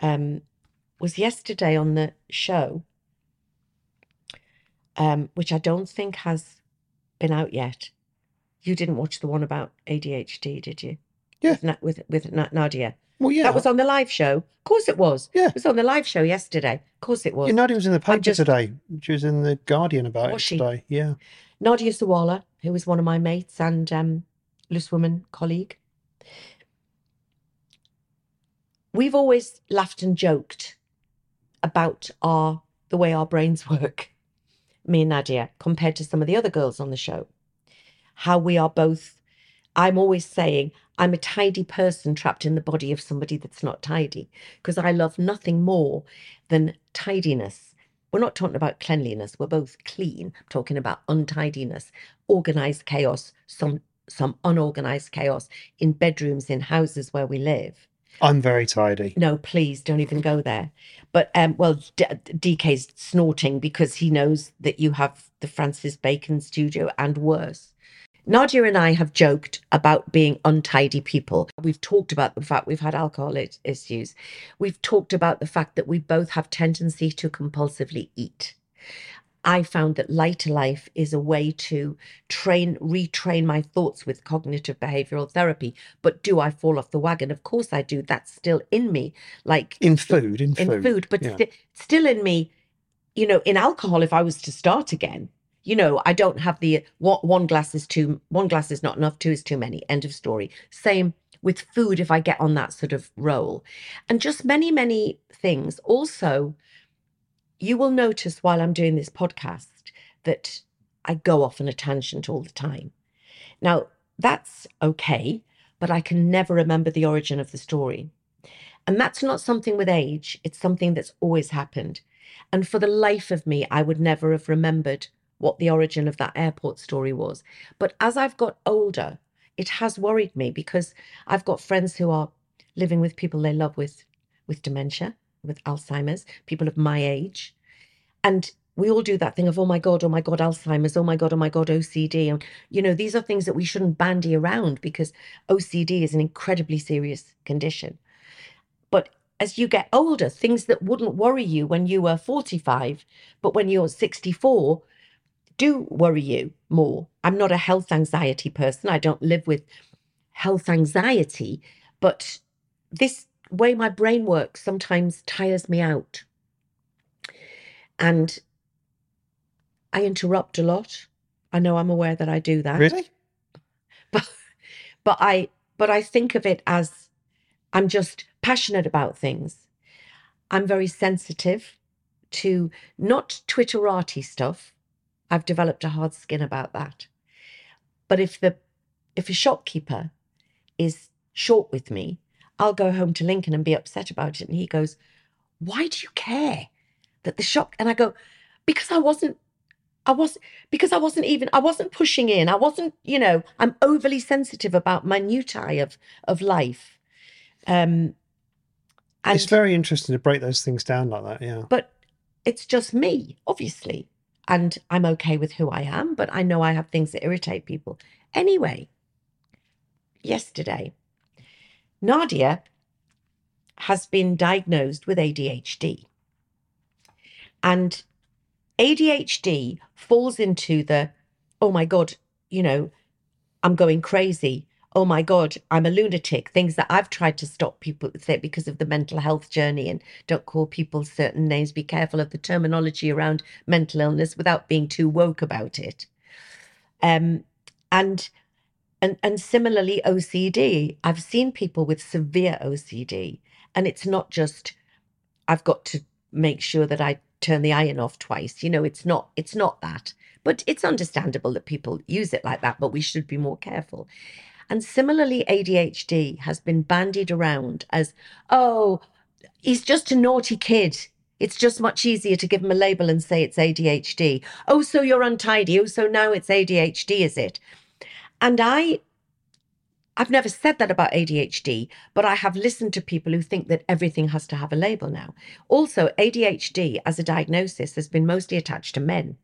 Um, was yesterday on the show, um, which I don't think has been out yet. You didn't watch the one about ADHD, did you? Yeah. With with, with Nadia. Well, yeah. That was on the live show. Of course it was. Yeah. It was on the live show yesterday. Of course it was. You know, was in the paper just- today. She was in the Guardian about Was it she? today. Yeah. Nadia Sawalha, who was one of my mates and um, loose woman colleague. We've always laughed and joked about our the way our brains work, me and Nadia, compared to some of the other girls on the show. How we are both. I'm always saying I'm a tidy person trapped in the body of somebody that's not tidy because I love nothing more than tidiness. We're not talking about cleanliness. We're both clean. I'm talking about untidiness, organized chaos, some some unorganized chaos in bedrooms in houses where we live. I'm very tidy. No, please don't even go there. But um, well, D- DK's snorting because he knows that you have the Francis Bacon studio and worse. Nadia and I have joked about being untidy people. We've talked about the fact we've had alcohol issues. We've talked about the fact that we both have tendency to compulsively eat. I found that LighterLife is a way to train, retrain my thoughts with cognitive behavioral therapy. But do I fall off the wagon? Of course I do. That's still in me. Like In food, in in food. food, but yeah. sti- still in me, you know, in alcohol, if I was to start again, you know, I don't have the what one glass is too one glass is not enough, two is too many. End of story. Same with food if I get on that sort of roll. And just many, many things. Also, you will notice while I'm doing this podcast that I go off on a tangent all the time. Now, that's okay, but I can never remember the origin of the story. And that's not something with age, it's something that's always happened. And for the life of me, I would never have remembered what the origin of that airport story was. But as I've got older, it has worried me because I've got friends who are living with people they love with with dementia, with Alzheimer's, people of my age. And we all do that thing of, oh my God, oh my God, Alzheimer's, oh my God, oh my God, OCD. And, you know, these are things that we shouldn't bandy around because OCD is an incredibly serious condition. But as you get older, things that wouldn't worry you when you were 45, but when you're 64, do worry you more. I'm not a health anxiety person. I don't live with health anxiety, but this way my brain works sometimes tires me out. And I interrupt a lot. I know I'm aware that I do that. Really? But but I but I think of it as I'm just passionate about things. I'm very sensitive to not Twitterati stuff. I've developed a hard skin about that. But if the if a shopkeeper is short with me, I'll go home to Lincoln and be upset about it. And he goes, Why do you care that the shop? And I go, Because I wasn't, I wasn't, because I wasn't even, I wasn't pushing in. I wasn't, you know, I'm overly sensitive about minutiae of of life. Um, and it's very interesting to break those things down like that. Yeah. but it's just me, obviously. And I'm okay with who I am, but I know I have things that irritate people. Anyway, yesterday, Nadia has been diagnosed with ADHD. And ADHD falls into the, oh my God, you know, I'm going crazy. Oh my God, I'm a lunatic. Things that I've tried to stop people because of the mental health journey and don't call people certain names. Be careful of the terminology around mental illness without being too woke about it. Um, and and and similarly OCD. I've seen people with severe OCD, and it's not just I've got to make sure that I turn the iron off twice. You know, it's not it's not that. But it's understandable that people use it like that, but we should be more careful. And similarly, ADHD has been bandied around as, oh, he's just a naughty kid. It's just much easier to give him a label and say it's ADHD. Oh, so you're untidy. Oh, so now it's ADHD, is it? And I I've never said that about ADHD, but I have listened to people who think that everything has to have a label now. Also, ADHD as a diagnosis has been mostly attached to men.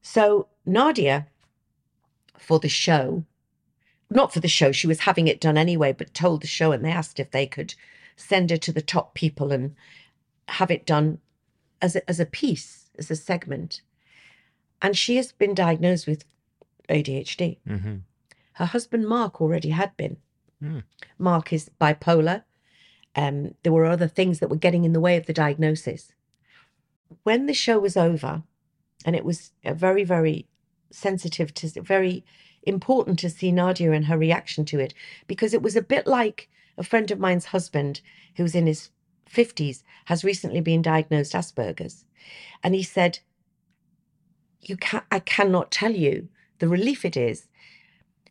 So, Nadia, for the show, not for the show, she was having it done anyway, but told the show and they asked if they could send her to the top people and have it done as a, as a piece, as a segment. And she has been diagnosed with ADHD. Mm-hmm. Her husband, Mark, already had been. Mm. Mark is bipolar. Um, there were other things that were getting in the way of the diagnosis. When the show was over, and it was a very, very sensitive to, very important to see Nadia and her reaction to it, because it was a bit like a friend of mine's husband, who's in his 50s, has recently been diagnosed Asperger's. And he said, you can I cannot tell you the relief it is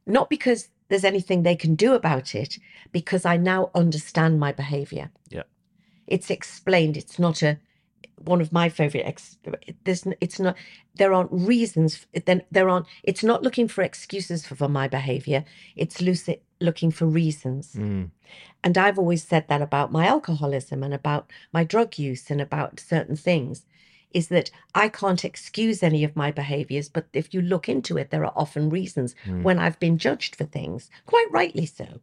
not because there's anything they can do about it, because I now understand my behavior. Yeah. It's explained. It's not a one of my favorite. Ex, there's it's not. There aren't reasons. Then there aren't. It's not looking for excuses for, for my behavior. It's lucid, looking for reasons. Mm. And I've always said that about my alcoholism and about my drug use and about certain things is that I can't excuse any of my behaviors, but if you look into it, there are often reasons Mm. when I've been judged for things, quite rightly so.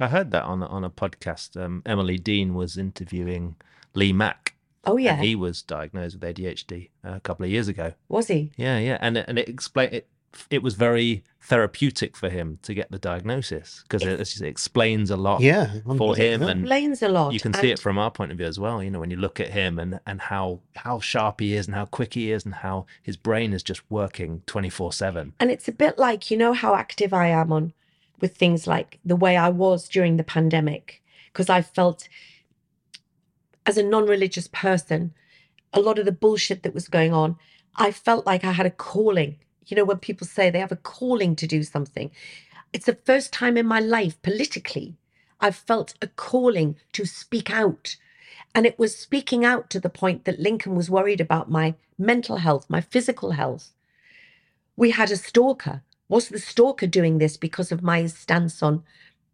I heard that on a- on a podcast. Um, Emily Dean was interviewing Lee Mack. Oh, yeah. and he was diagnosed with ADHD a couple of years ago. Was he? Yeah, yeah, and it- and it explain it it was very therapeutic for him to get the diagnosis because it, it explains a lot Yeah, for him yeah. and Explains a lot. you can see and- it from our point of view as well you know when you look at him and and how how sharp he is and how quick he is and how his brain is just working 24 7 And it's a bit like, you know, how active I am on with things like the way I was during the pandemic, because I felt as a non religious person, a lot of the bullshit that was going on, I felt like I had a calling. You know, when people say they have a calling to do something, it's the first time in my life politically I've felt a calling to speak out. And it was speaking out to the point that Lincoln was worried about my mental health, my physical health we had a stalker. Was the stalker doing this because of my stance on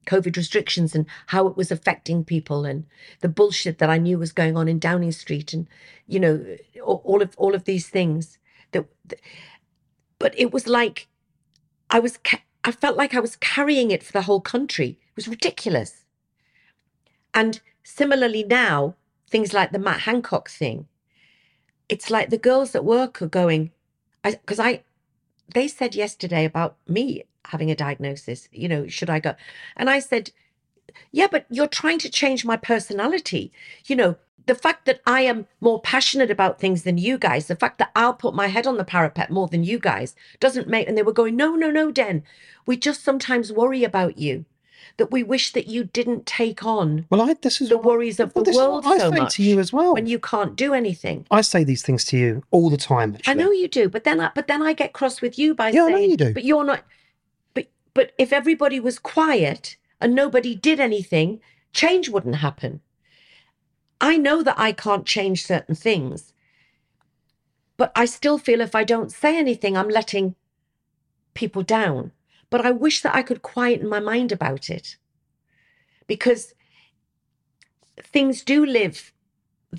COVID restrictions and how it was affecting people and the bullshit that I knew was going on in Downing Street and you know all of all of these things that but it was like I was ca- I felt like I was carrying it for the whole country. It was ridiculous. And similarly now, things like the Matt Hancock thing, it's like the girls at work are going, because I, they said yesterday about me having a diagnosis, you know, should I go? And I said, yeah, but you're trying to change my personality. You know, the fact that I am more passionate about things than you guys, the fact that I'll put my head on the parapet more than you guys doesn't make, and they were going, no, no, no, Den, we just sometimes worry about you, that we wish that you didn't take on Well, I this is the worries of well, the world I so say much to you as well. when you can't do anything. I say these things to you all the time. Actually. I know you do, but then I, but then I get cross with you by Yeah, I know saying, you do. but you're not. But but if everybody was quiet and nobody did anything, change wouldn't happen. I know that I can't change certain things, but I still feel if I don't say anything, I'm letting people down. But I wish that I could quieten my mind about it, because things do live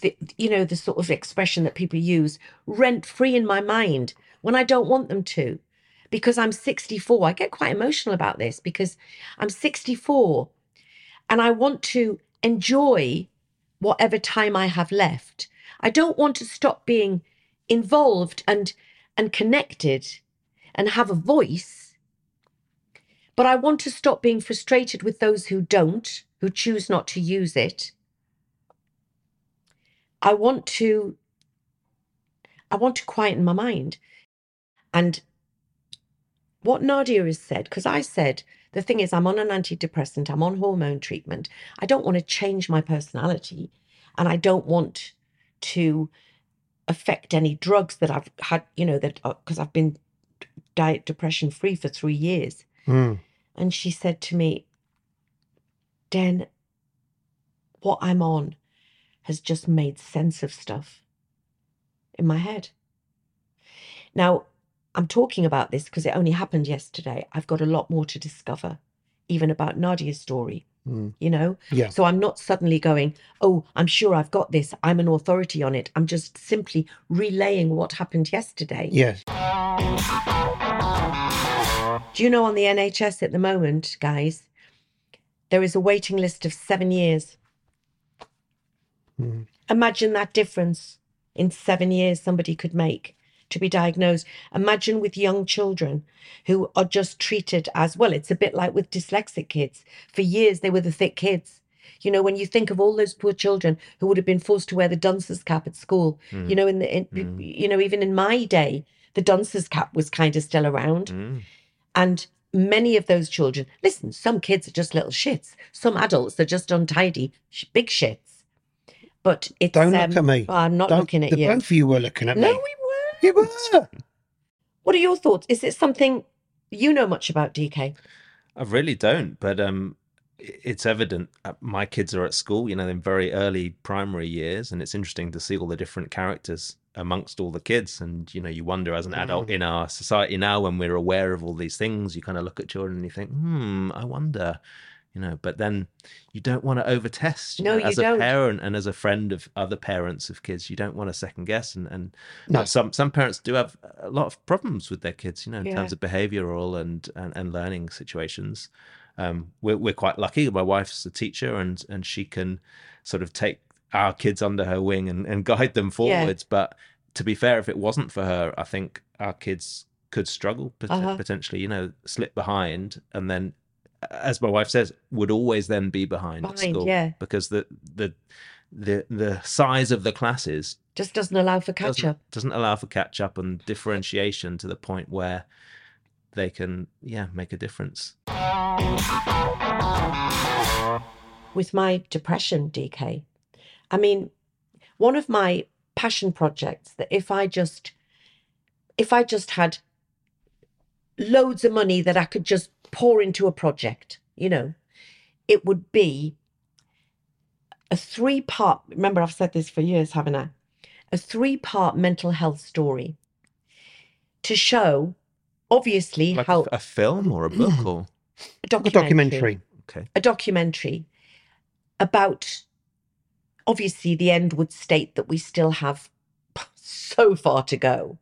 the you know the sort of expression that people use rent free in my mind when I don't want them to because I'm 64 I get quite emotional about this because I'm 64 and I want to enjoy whatever time I have left I don't want to stop being involved and and connected and have a voice but I want to stop being frustrated with those who don't who choose not to use it I want to I want to quieten my mind. And what Nadia has said, because I said the thing is I'm on an antidepressant, I'm on hormone treatment. I don't want to change my personality and I don't want to affect any drugs that I've had, you know, that because I've been diet depression free for three years. Mm. And she said to me, Den, what I'm on has just made sense of stuff in my head. Now, I'm talking about this because it only happened yesterday. I've got a lot more to discover, even about Nadia's story, Mm. you know? Yeah. So I'm not suddenly going, oh, I'm sure I've got this. I'm an authority on it. I'm just simply relaying what happened yesterday. Yes. Do you know on the NHS at the moment, guys, there is a waiting list of seven years. Mm. Imagine that difference in seven years somebody could make to be diagnosed. Imagine with young children who are just treated as well. It's a bit like with dyslexic kids. For years, they were the thick kids. You know, when you think of all those poor children who would have been forced to wear the dunce's cap at school, Mm. you know, in the, in, you know, even in my day, the dunce's cap was kind of still around. Mm. And many of those children, listen, some kids are just little shits. Some adults are just untidy, sh- big shits. But it's. Don't look um, at me. well, I'm not Don't- looking at the you. Both of you were looking at no, me. we were. You were. What are your thoughts? Is it something you know much about, DK? I really don't, but um, it's evident. uh, My kids are at school, you know, in very early primary years, and it's interesting to see all the different characters amongst all the kids. And you know, you wonder as an adult in our society now, when we're aware of all these things, you kind of look at children and you think, hmm, I wonder. You know, but then you don't want to overtest. you No, know, you as don't. a parent and as a friend of other parents of kids, you don't want to second guess. And and No. some some parents do have a lot of problems with their kids. You know, in Yeah. terms of behavioural and, and and learning situations um, we're, we're quite lucky. My wife's a teacher, and and she can sort of take our kids under her wing and, and guide them forwards. But to be fair, if it wasn't for her, I think our kids could struggle pot- Uh-huh. potentially, you know, slip behind, and then, as my wife says, would always then be behind, Behind, school yeah. because the the the the size of the classes Just doesn't allow for catch doesn't, up. doesn't allow for catch up and differentiation to the point where they can yeah make a difference. with my depression, DK. I mean, one of my passion projects that if I just if I just had loads of money that I could just pour into a project, you know, it would be a three part remember I've said this for years, haven't I? A three part mental health story to show obviously Like how a, a film or a book or a A documentary, documentary. okay. a documentary about obviously the end would state that we still have so far to go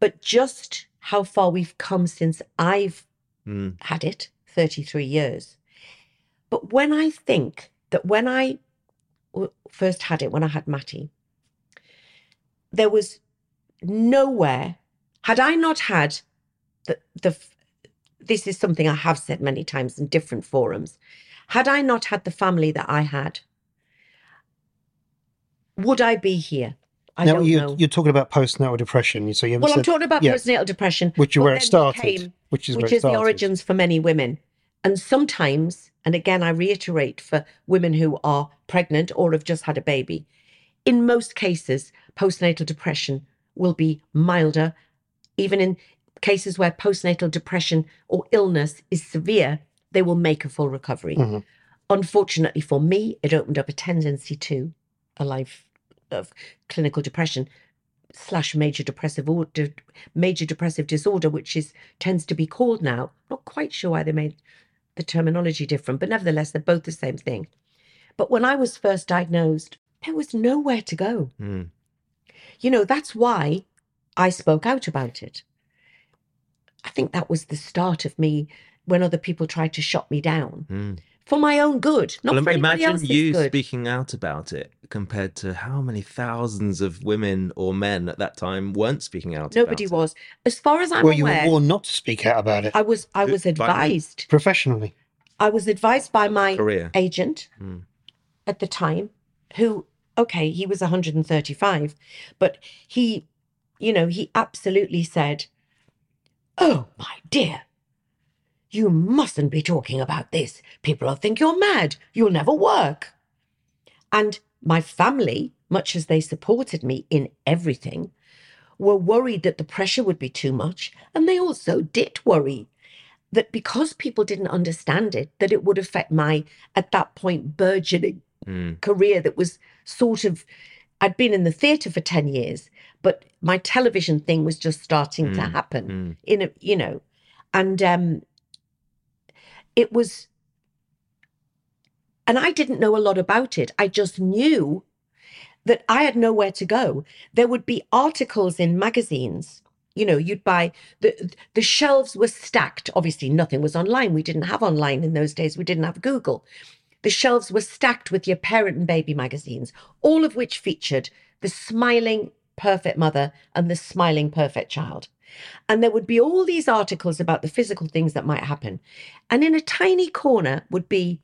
but just how far we've come since i've Mm, had it 33 years. But when i think that when I first had it when i had matty there was nowhere had i not had the the this is something i have said many times in different forums had i not had the family that i had would i be here i now, don't you, know you're talking about postnatal depression, so you well i'm talking about yeah, postnatal depression which is where it started, became- which is where which is the origins for many women. And sometimes, and again, I reiterate for women who are pregnant or have just had a baby, in most cases, postnatal depression will be milder. Even in cases where postnatal depression or illness is severe, they will make a full recovery. Mhm. Unfortunately for me, it opened up a tendency to a life of clinical depression slash major depressive order, major depressive disorder, which is tends to be called now. Not quite sure why they made the terminology different, but nevertheless, they're both the same thing. But when I was first diagnosed, there was nowhere to go. mm. You know, that's why I spoke out about it. I think that was the start of me when other people tried to shut me down Mm. For my own good, not Well, for anybody imagine else's you good. speaking out about it compared to how many thousands of women or men at that time weren't speaking out. Nobody about it. was, as far as I'm well, you aware. were warned not to speak out about it I was I Who- was by advised. professionally. I was advised by my Career. agent Mm. at the time, who, okay, he was 135, but he, you know, he absolutely said, Oh, my dear, you mustn't be talking about this. People will think you're mad. You'll never work. And my family, much as they supported me in everything, were worried that the pressure would be too much. And they also did worry that because people didn't understand it, that it would affect my, at that point, burgeoning Mm. career that was sort of, I'd been in the theatre for 10 years, but my television thing was just starting to Mm, happen mm. in a, you know, and um, it was, and I didn't know a lot about it. I just knew that I had nowhere to go. There would be articles in magazines. You know, you'd buy the the shelves were stacked. Obviously, nothing was online. We didn't have online in those days. We didn't have Google. The shelves were stacked with your parent and baby magazines, all of which featured the smiling perfect mother and the smiling perfect child. And there would be all these articles about the physical things that might happen. And in a tiny corner would be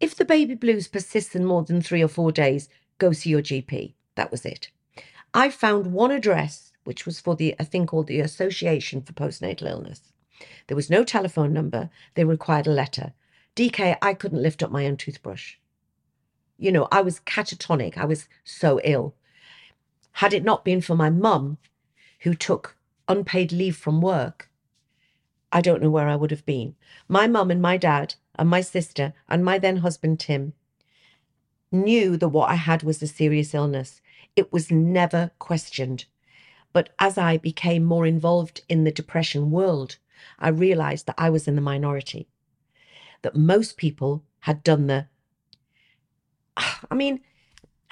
if the baby blues persists in more than three or four days, go see your GP. That was it. I found one address, which was for the a thing called the Association for Postnatal Illness. There was no telephone number. They required a letter. DK, I couldn't lift up my own toothbrush. You know, I was catatonic. I was so ill. Had it not been for my mum, who took unpaid leave from work, I don't know where I would have been. My mum and my dad and my sister and my then husband Tim knew that what I had was a serious illness. It was never questioned. But as I became more involved in the depression world, I realized that I was in the minority. That most people had done the. I mean,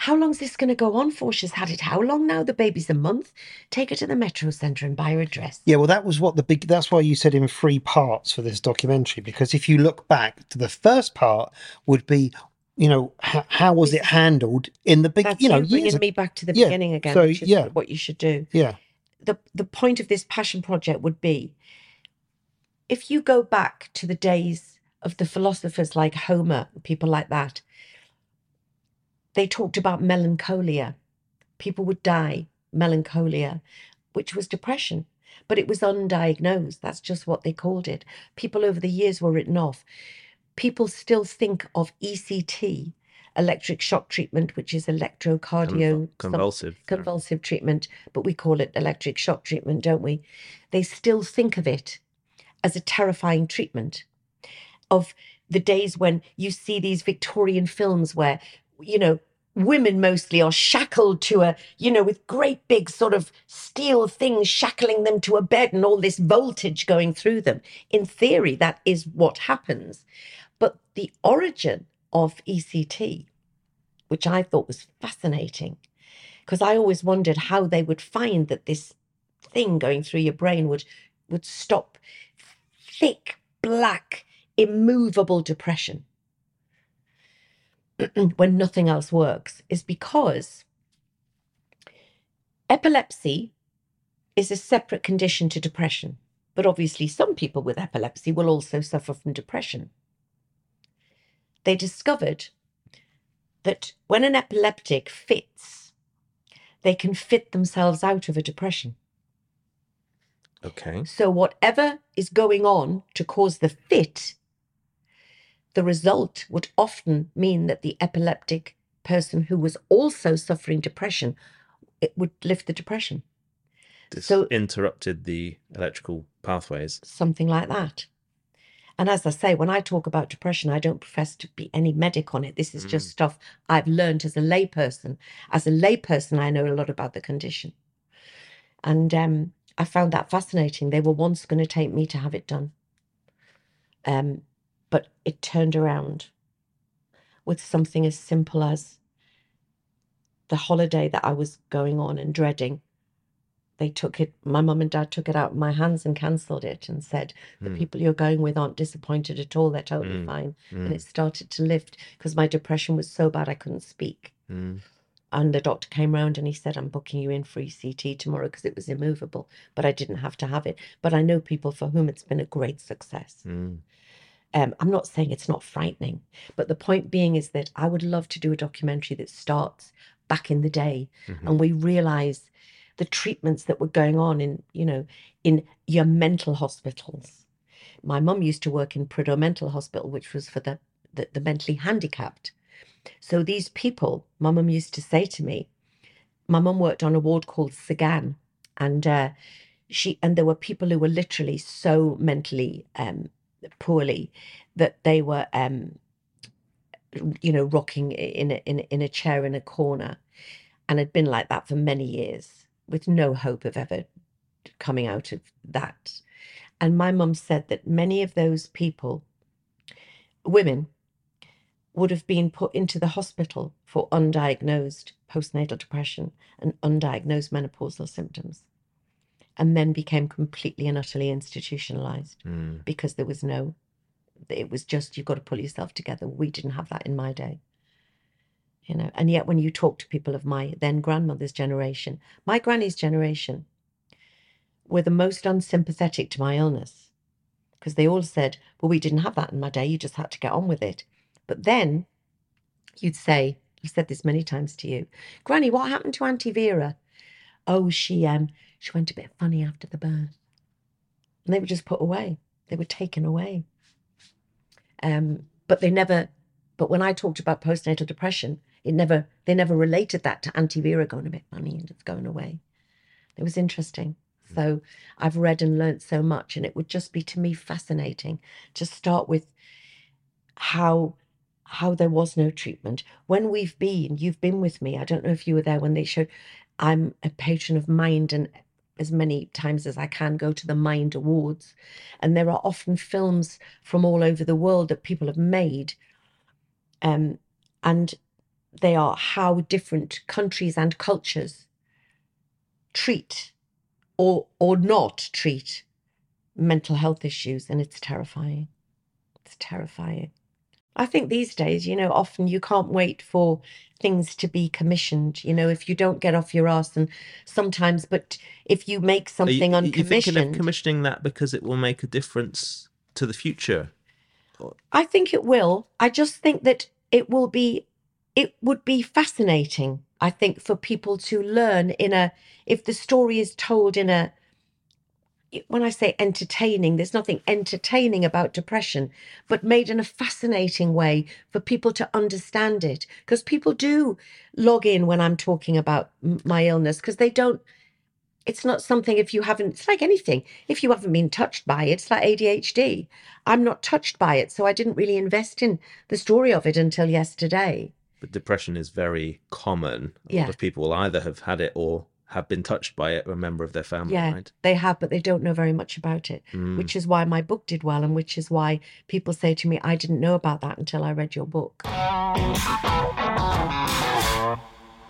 how long's this going to go on for? She's had it how long now? The baby's a month. Take her to the Metro Centre and buy her a dress. Yeah, well, that was what the big. That's why you said in three parts for this documentary. Because if you look back to the first part, would be, you know, how, how was it handled in the big, That's you know, you bringing me back to the Yeah, beginning again, so, yeah. what you should do. yeah, the the point of this passion project would be if you go back to the days of the philosophers like Homer, people like that, they talked about melancholia. People would die, melancholia, which was depression, but it was undiagnosed. That's just what they called it. People over the years were written off. People still think of ECT, electric shock treatment, which is electrocardio Conv- convulsive. convulsive treatment, but we call it electric shock treatment, don't we? They still think of it as a terrifying treatment of the days when you see these Victorian films where, you know, women mostly are shackled to a, you know, with great big sort of steel things shackling them to a bed and all this voltage going through them. In theory, that is what happens. But the origin of ECT, which I thought was fascinating, because I always wondered how they would find that this thing going through your brain would would stop thick, black, immovable depression when nothing else works is because epilepsy is a separate condition to depression. But obviously, some people with epilepsy will also suffer from depression. They discovered that when an epileptic fits, they can fit themselves out of a depression. Okay. So, whatever is going on to cause the fit, the result would often mean that the epileptic person who was also suffering depression it would lift the depression. This So- interrupted the electrical pathways. something like that. And as i say when i talk about depression i don't profess to be any medic on it. This is just stuff i've learned as a layperson. As a layperson i know a lot about the condition. And um, i found that fascinating. They were once going to take me to have it done. Um, but it turned around with something as simple as the holiday that I was going on and dreading. They took it, my mum and dad took it out of my hands and cancelled it and said, The Hmm. people you're going with aren't disappointed at all. They're totally Mm, fine. mm. And it started to lift because my depression was so bad I couldn't speak. Mm. And the doctor came round and he said, I'm booking you in for ECT tomorrow because it was immovable, but I didn't have to have it. But I know people for whom it's been a great success. Um, I'm not saying it's not frightening, but the point being is that I would love to do a documentary that starts back in the day Mhm. and we realize the treatments that were going on in, you know, in your mental hospitals. My mum used to work in Prudhoe Mental Hospital, which was for the, the, the mentally handicapped. So these people, my mum used to say to me, my mum worked on a ward called Sagan, and uh, she and there were people who were literally so mentally um, poorly that they were, um, you know, rocking in a, in in a chair in a corner, and had been like that for many years with no hope of ever coming out of that. And my mum said that many of those people, women, would have been put into the hospital for undiagnosed postnatal depression and undiagnosed menopausal symptoms, and then became completely and utterly institutionalized Mm. because there was no, it was just you've got to pull yourself together. We didn't have that in my day. You know, and yet when you talk to people of my then grandmother's generation, my granny's generation were the most unsympathetic to my illness because they all said, Well, we didn't have that in my day, you just had to get on with it. But then you'd say, I've said this many times to you, Granny, what happened to Auntie Vera? Oh, she um she went a bit funny after the birth. And they were just put away. They were taken away. Um, but they never but when I talked about postnatal depression, it never they never related that to Auntie Vera going a bit funny and it's going away. It was interesting. So I've read and learnt so much, and it would just be to me fascinating to start with how how there was no treatment when we've been you've been with me i don't know if you were there when they showed i'm a patron of mind and as many times as i can go to the mind awards. And there are often films from all over the world that people have made um, and they are how different countries and cultures treat or or not treat mental health issues and it's terrifying. It's terrifying I think these days, you know, often you can't wait for things to be commissioned. You know, if you don't get off your ass, and sometimes, but if you make Are you, something are you thinking of commissioning that because it will make a difference to the future? I think it will. I just think that it will be, it would be fascinating, I think, for people to learn in a, if the story is told in a, when I say entertaining, there's nothing entertaining about depression, but made in a fascinating way for people to understand it. Because people do log in when I'm talking about m- my illness because they don't, it's not something if you haven't, it's like anything. If you haven't been touched by it, it's like ADHD. I'm not touched by it. So I didn't really invest in the story of it until yesterday. But depression is very common. A Yeah. lot of people will either have had it or have been touched by it a member of their family, Yeah, right? they have, but they don't know very much about it, Mm. which is why my book did well, and which is why people say to me, I didn't know about that until I read your book.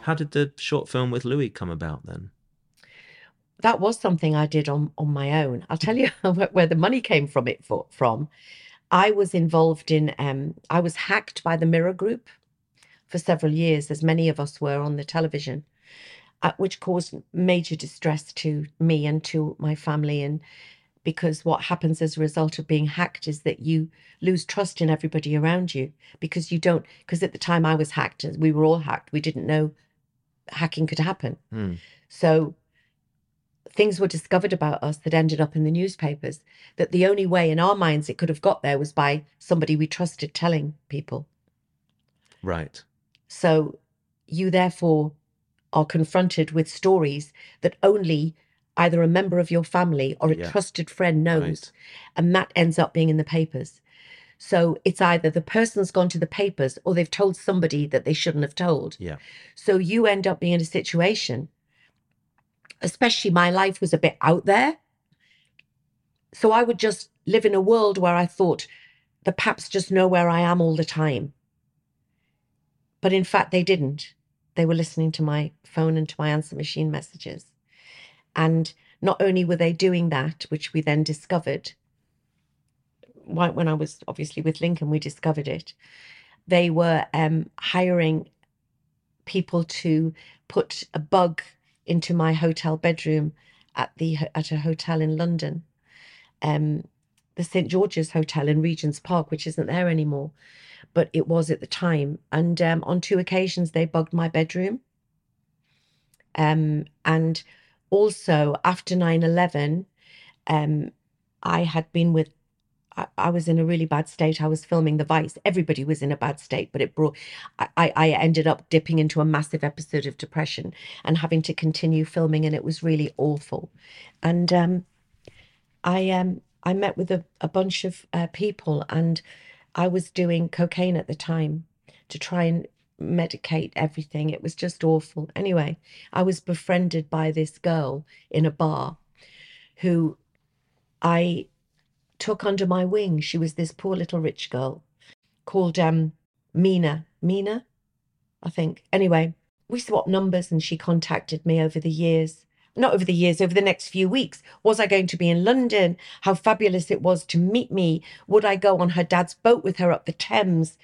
How did the short film with Louis come about then? That was something I did on, on my own. I'll tell you where where the money came from it for, from. I was involved in, um, I was hacked by the Mirror Group for several years, as many of us were on the television, uh, which caused major distress to me and to my family. And because what happens as a result of being hacked is that you lose trust in everybody around you because you don't, because at the time I was hacked, we were all hacked, we didn't know hacking could happen. Hmm. So things were discovered about us that ended up in the newspapers that the only way in our minds it could have got there was by somebody we trusted telling people. Right. So you therefore are confronted with stories that only either a member of your family or a Yeah. trusted friend knows. Right. And that ends up being in the papers. So it's either the person's gone to the papers or they've told somebody that they shouldn't have told. Yeah. So you end up being in a situation, especially my life was a bit out there. So I would just live in a world where I thought the paps just know where I am all the time. But in fact, they didn't. They were listening to my phone and to my answer machine messages. And not only were they doing that, which we then discovered, when I was obviously with Lincoln, we discovered it. They were um, hiring people to put a bug into my hotel bedroom at the at a hotel in London, um, the St George's Hotel in Regent's Park, which isn't there anymore, but it was at the time. And um, on two occasions, they bugged my bedroom. Um, and also after 9-11, um, I had been with I, I was in a really bad state. I was filming The Vice. Everybody was in a bad state, but it brought, I, I I ended up dipping into a massive episode of depression and having to continue filming, and it was really awful. And um, I um, I met with a, a bunch of uh, people, and I was doing cocaine at the time to try and medicate everything. It was just awful. Anyway, I was befriended by this girl in a bar who I took under my wing. She was this poor little rich girl called um Mina. Mina, I think. Anyway, we swapped numbers and she contacted me over the years. Not over the years, over the next few weeks. Was I going to be in London? How fabulous it was to meet me. Would I go on her dad's boat with her up the Thames?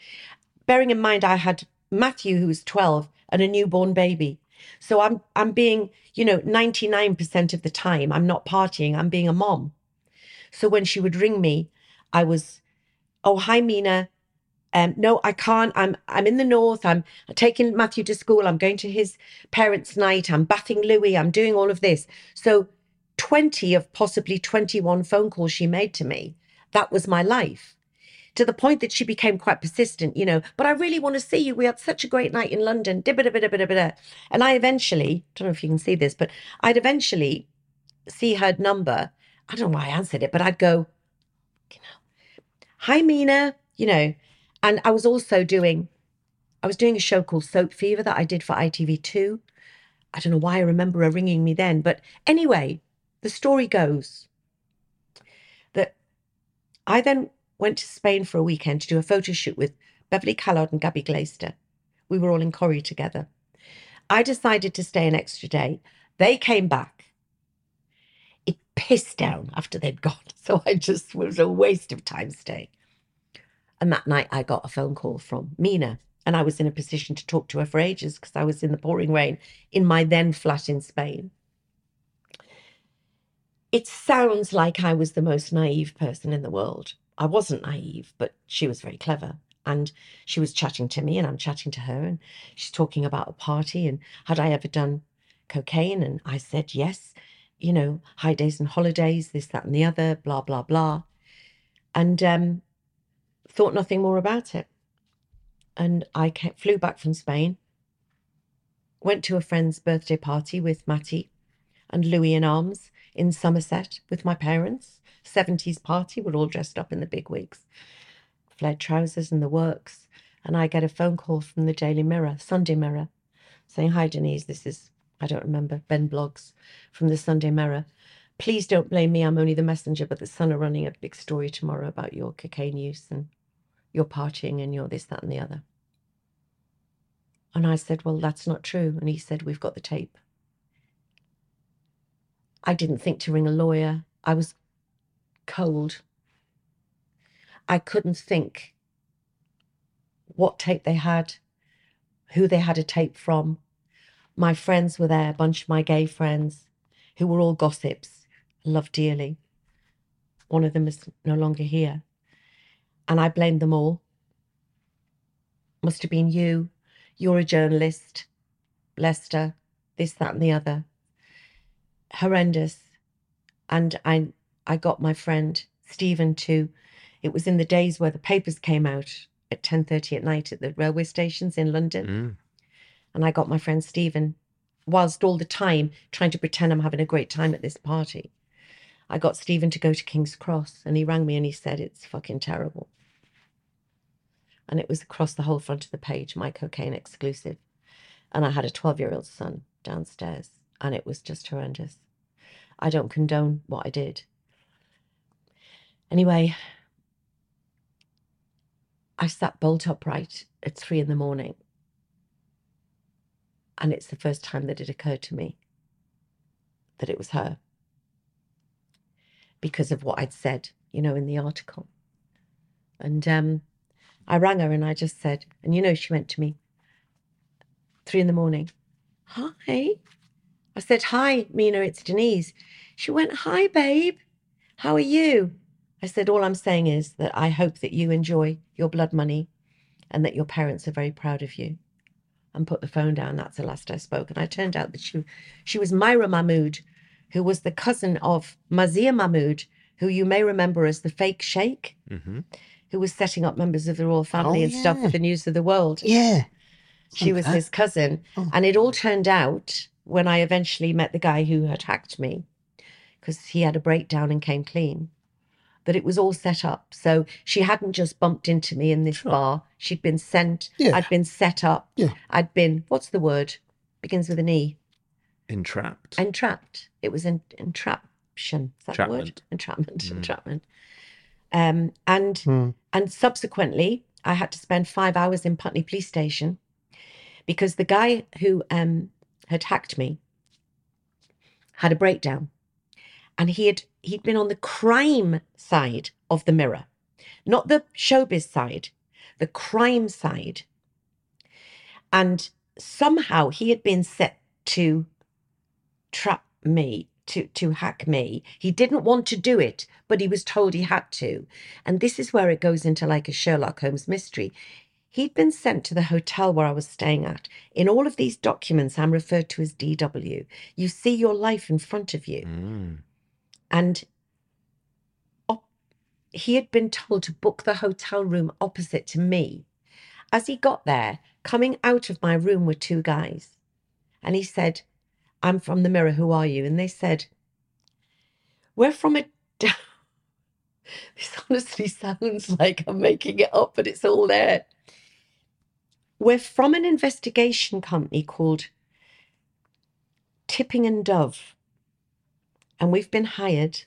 Bearing in mind I had Matthew, who was 12, and a newborn baby. So I'm I'm being, you know, 99% of the time I'm not partying, I'm being a mom. So when she would ring me, I was, oh hi Mina. Um, no, I can't. I'm I'm in the north. I'm taking Matthew to school. I'm going to his parents' night. I'm bathing Louis. I'm doing all of this. So 20 of possibly 21 phone calls she made to me. That was my life. To the point that she became quite persistent, you know, but I really want to see you. We had such a great night in London. And I eventually, don't know if you can see this, but I'd eventually see her number. I don't know why I answered it, but I'd go, you know, hi Mina, you know. And I was also doing, I was doing a show called Soap Fever that I did for ITV2. I don't know why I remember her ringing me then, but anyway, the story goes that I then went to Spain for a weekend to do a photo shoot with Beverley Callard and Gabby Glaister. We were all in Corrie together. I decided to stay an extra day. They came back. It pissed down after they'd gone. So I just it was a waste of time staying. And that night I got a phone call from Mina. And I was in a position to talk to her for ages because I was in the pouring rain in my then flat in Spain. It sounds like I was the most naive person in the world. I wasn't naive, but she was very clever. And she was chatting to me, and I'm chatting to her, and she's talking about a party and had I ever done cocaine? And I said, yes, you know, high days and holidays, this, that, and the other, blah, blah, blah. And um, thought nothing more about it. And I flew back from Spain, went to a friend's birthday party with Matty and Louis in arms in Somerset with my parents. 70s party, we're all dressed up in the big wigs, flared trousers and the works. And I get a phone call from the Daily Mirror, Sunday Mirror, saying, Hi, Denise, this is, I don't remember, Ben Bloggs from the Sunday Mirror. Please don't blame me, I'm only the messenger, but the Sun are running a big story tomorrow about your cocaine use and your partying and you're this, that, and the other. And I said, Well, that's not true. And he said, We've got the tape. I didn't think to ring a lawyer. I was cold. I couldn't think what tape they had, who they had a tape from. My friends were there, a bunch of my gay friends, who were all gossips, loved dearly. One of them is no longer here. And I blamed them all. Must have been you. You're a journalist. Lester, this, that, and the other. Horrendous. And I I got my friend Stephen to it was in the days where the papers came out at 10:30 at night at the railway stations in London. Mm. And I got my friend Stephen, whilst all the time trying to pretend I'm having a great time at this party. I got Stephen to go to King's Cross and he rang me and he said, It's fucking terrible. And it was across the whole front of the page, my cocaine exclusive. And I had a 12 year old son downstairs and it was just horrendous. I don't condone what I did. Anyway, I sat bolt upright at three in the morning. And it's the first time that it occurred to me that it was her because of what I'd said, you know, in the article. And um, I rang her and I just said, and you know, she went to me three in the morning. Hi. I said, Hi, Mina, it's Denise. She went, Hi, babe. How are you? I said, All I'm saying is that I hope that you enjoy your blood money and that your parents are very proud of you. And put the phone down. That's the last I spoke. And I turned out that she, she was Myra Mahmood, who was the cousin of Mazher Mahmood, who you may remember as the fake sheikh, Mm hmm who was setting up members of the royal family Oh, and stuff for the news of the world. Yeah. She was his cousin. Oh. And it all turned out when I eventually met the guy who had hacked me, because he had a breakdown and came clean, that it was all set up. So she hadn't just bumped into me in this Sure. bar. She'd been sent, Yeah. I'd been set up. Yeah. I'd been, what's the word? Begins with an E. Entrapped. Entrapped. It was an entraption. Is that the word? Entrapment. Entrapment. Mm. Entrapment. Um, and Hmm. and subsequently, I had to spend five hours in Putney Police Station because the guy who um, had hacked me had a breakdown, and he had he'd been on the crime side of the mirror, not the showbiz side, the crime side, and somehow he had been set to trap me to to hack me he didn't want to do it but he was told he had to and this is where it goes into like a sherlock holmes mystery he'd been sent to the hotel where i was staying at in all of these documents i'm referred to as dw you see your life in front of you Mm. and op- he had been told to book the hotel room opposite to me. As he got there, coming out of my room were two guys. And he said, I'm from the mirror, who are you? And they said, We're from a. this honestly sounds like I'm making it up, but it's all there. We're from an investigation company called Tipping and Dove and we've been hired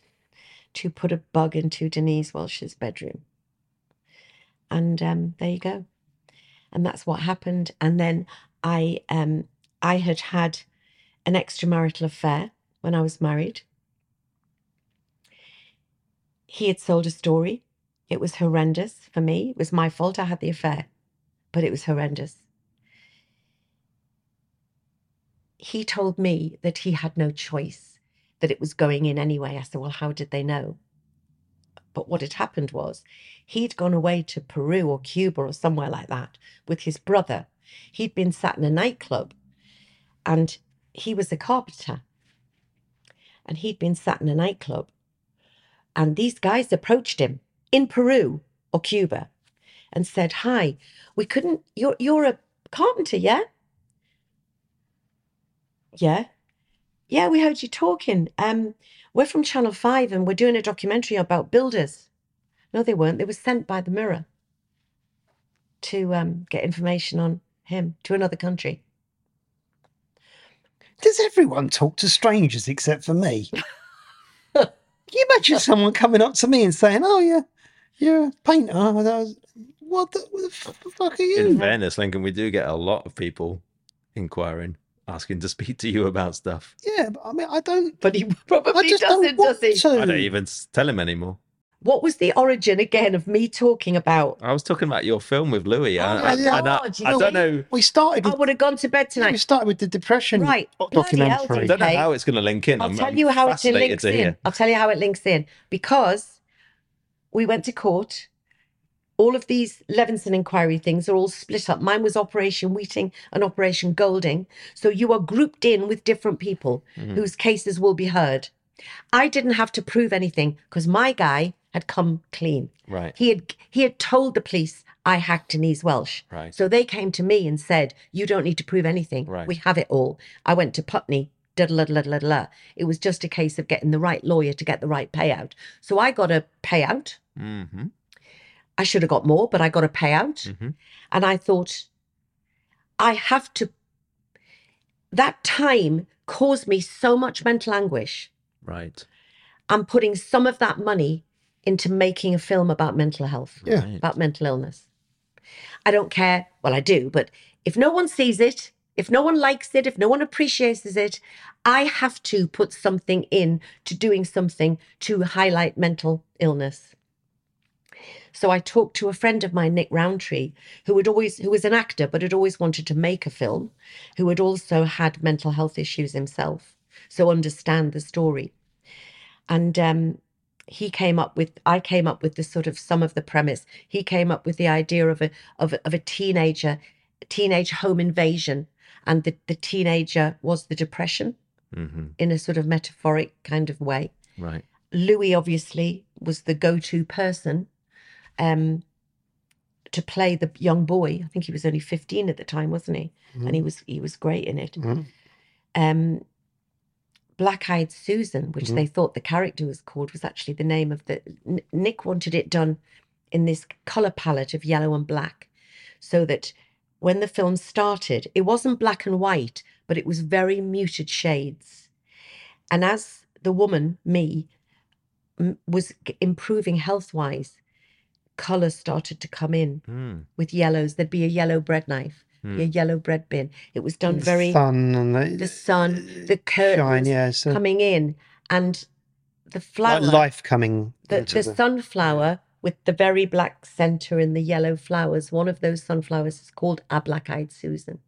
to put a bug into Denise Welch's bedroom. And um, there you go. And that's what happened. And then I, um, I had had an extramarital affair when I was married. He had sold a story It was horrendous for me. It was my fault I had the affair, but it was horrendous. He told me that he had no choice, that it was going in anyway. I said, Well, how did they know? But what had happened was he'd gone away to Peru or Cuba or somewhere like that with his brother. He'd been sat in a nightclub and he was a carpenter. And he'd been sat in a nightclub and these guys approached him in Peru or Cuba and said, Hi, we couldn't, you're, you're a carpenter, yeah? Yeah. Yeah, we heard you talking. Um, we're from Channel 5 and we're doing a documentary about builders. No, they weren't. They were sent by the Mirror to um, get information on him to another country. Does everyone talk to strangers except for me? Can you imagine someone coming up to me and saying, "Oh yeah, you're a painter"? Was, what the, what the fuck are you? In you? fairness, Lincoln, we do get a lot of people inquiring, asking to speak to you about stuff. Yeah, but I mean, I don't. But he I probably just doesn't, don't does he? to. I don't even tell him anymore. What was the origin again of me talking about? I was talking about your film with Louis. Oh I, I- and I- God, you I, don't know. We started. I With, would have gone to bed tonight. we started with the depression Right. Bloody hell, documentary. I don't know how it's going to link in. I'll I'm, tell I'm you how it links in. hear. I'll tell you how it links in because we went to court. All of these Leveson inquiry things are all split up. Mine was Operation Weeting and Operation Golding. So you are grouped in with different people Mm-hmm. whose cases will be heard. I didn't have to prove anything because my guy had come clean. Right. He had he had told the police I hacked Denise Welch. Right. So they came to me and said, "You don't need to prove anything. Right. We have it all." I went to Putney. Da da da da da. It was just a case of getting the right lawyer to get the right payout. So I got a payout. Mm-hmm. I should have got more, but I got a payout. Mm-hmm. And I thought, I have to. That time caused me so much mental anguish. Right. I'm putting some of that money into making a film about mental health, Yeah. About mental illness. I don't care. Well, I do, but if no one sees it, if no one likes it, if no one appreciates it, I have to put something in to doing something to highlight mental illness. So I talked to a friend of mine, Nick Roundtree, who had always who was an actor but had always wanted to make a film, who had also had mental health issues himself, so understand the story. And um, he came up with I came up with the sort of some of the premise. He came up with the idea of a of a, of a teenager, teenage home invasion, and the, the teenager was the depression Mm-hmm. in a sort of metaphoric kind of way. Right. Louis obviously was the go-to person um, to play the young boy. I think he was only 15 at the time, wasn't he? And he was he was great in it. Mhm. Um, Black Eyed Susan, which Mhm. they thought the character was called, was actually the name of the. N- Nick wanted it done in this color palette of yellow and black, so that when the film started, it wasn't black and white, but it was very muted shades. And as the woman, me, m- was improving health wise, color started to come in Mm. with yellows. There'd be a yellow bread knife, Hmm. be a yellow bread bin. It was done The very sun and the, the sun, the uh, shine, yeah, so coming in, and the flower, like life coming. the, into the sunflower with the very black center and the yellow flowers. One of those sunflowers is called a black-eyed Susan,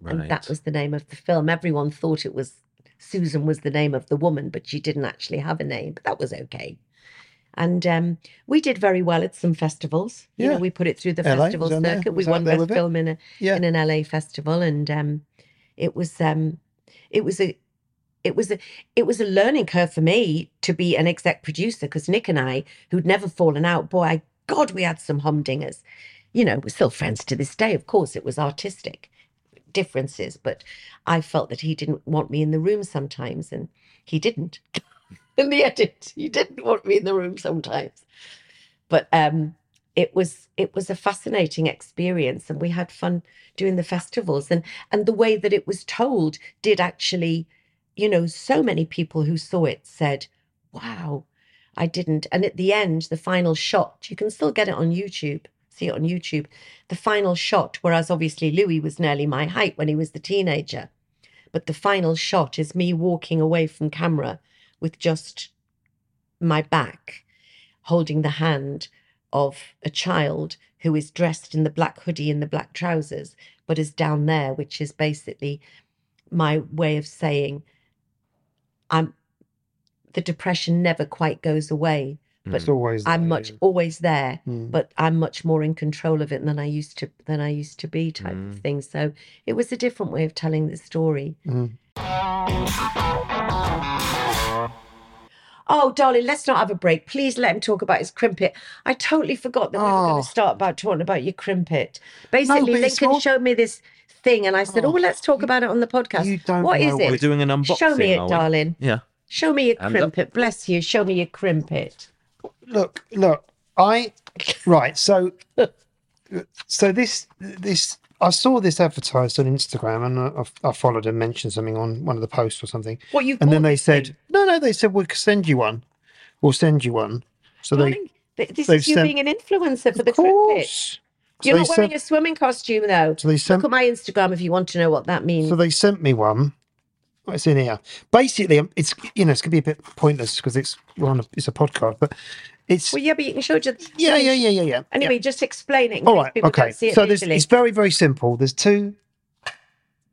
Right. and that was the name of the film. Everyone thought it was Susan was the name of the woman, but she didn't actually have a name. But that was okay. And um, we did very well at some festivals. You Yeah. know, we put it through the LA, festival was that there? circuit. We won best film in a Yeah. in an LA festival, and um, it was um, it was a it was a it was a learning curve for me to be an exec producer because Nick and I, who'd never fallen out, boy, God, we had some humdingers. You know, we're still friends to this day. Of course, it was artistic differences, but I felt that he didn't want me in the room sometimes, and he didn't. in the edit, he didn't want me in the room sometimes. But um, it was it was a fascinating experience, and we had fun doing the festivals, and and the way that it was told did actually, you know, so many people who saw it said, "Wow." I didn't. And at the end, the final shot, you can still get it on YouTube, see it on YouTube. The final shot, whereas obviously Louis was nearly my height when he was the teenager, but the final shot is me walking away from camera with just my back, holding the hand of a child who is dressed in the black hoodie and the black trousers, but is down there, which is basically my way of saying I'm the depression never quite goes away, but It's always I'm there, much yeah. always there, Mm. but I'm much more in control of it than I used to than I used to be type Mm. of thing. So it was a different way of telling the story. Mm. Oh, darling, let's not have a break. Please let him talk about his crimpet. I totally forgot that we were Oh. going to start about talking about your crimpet. Basically, but it's Lincoln all- showed me this thing, and I said, "Oh, well, let's talk about it on the podcast." you don't What is know it? We're doing an unboxing. Show me it, are we? darling. Yeah. Show me your Hands up. crimpet. Bless you. Show me your crimpet. look, look, I right. So, so this this I saw this advertised on Instagram, and I, I followed and mentioned something on one of the posts or something. What you? And then they said, thing? no, no, they said we'll send you one. We'll send you one. So they, this is you sent- being an influencer for the course. So You're not wearing sent- a swimming costume though. So they sent. Look at my Instagram if you want to know what that means. So they sent me one. It's in here. Basically, um, it's you know it's gonna be a bit pointless because it's we're on a, it's a podcast, but it's well, yeah, but you can show just yeah, yeah, yeah, yeah, yeah. Anyway, just explain it. in All case right. people Okay. Don't see it So there's, it's very, very simple. There's two.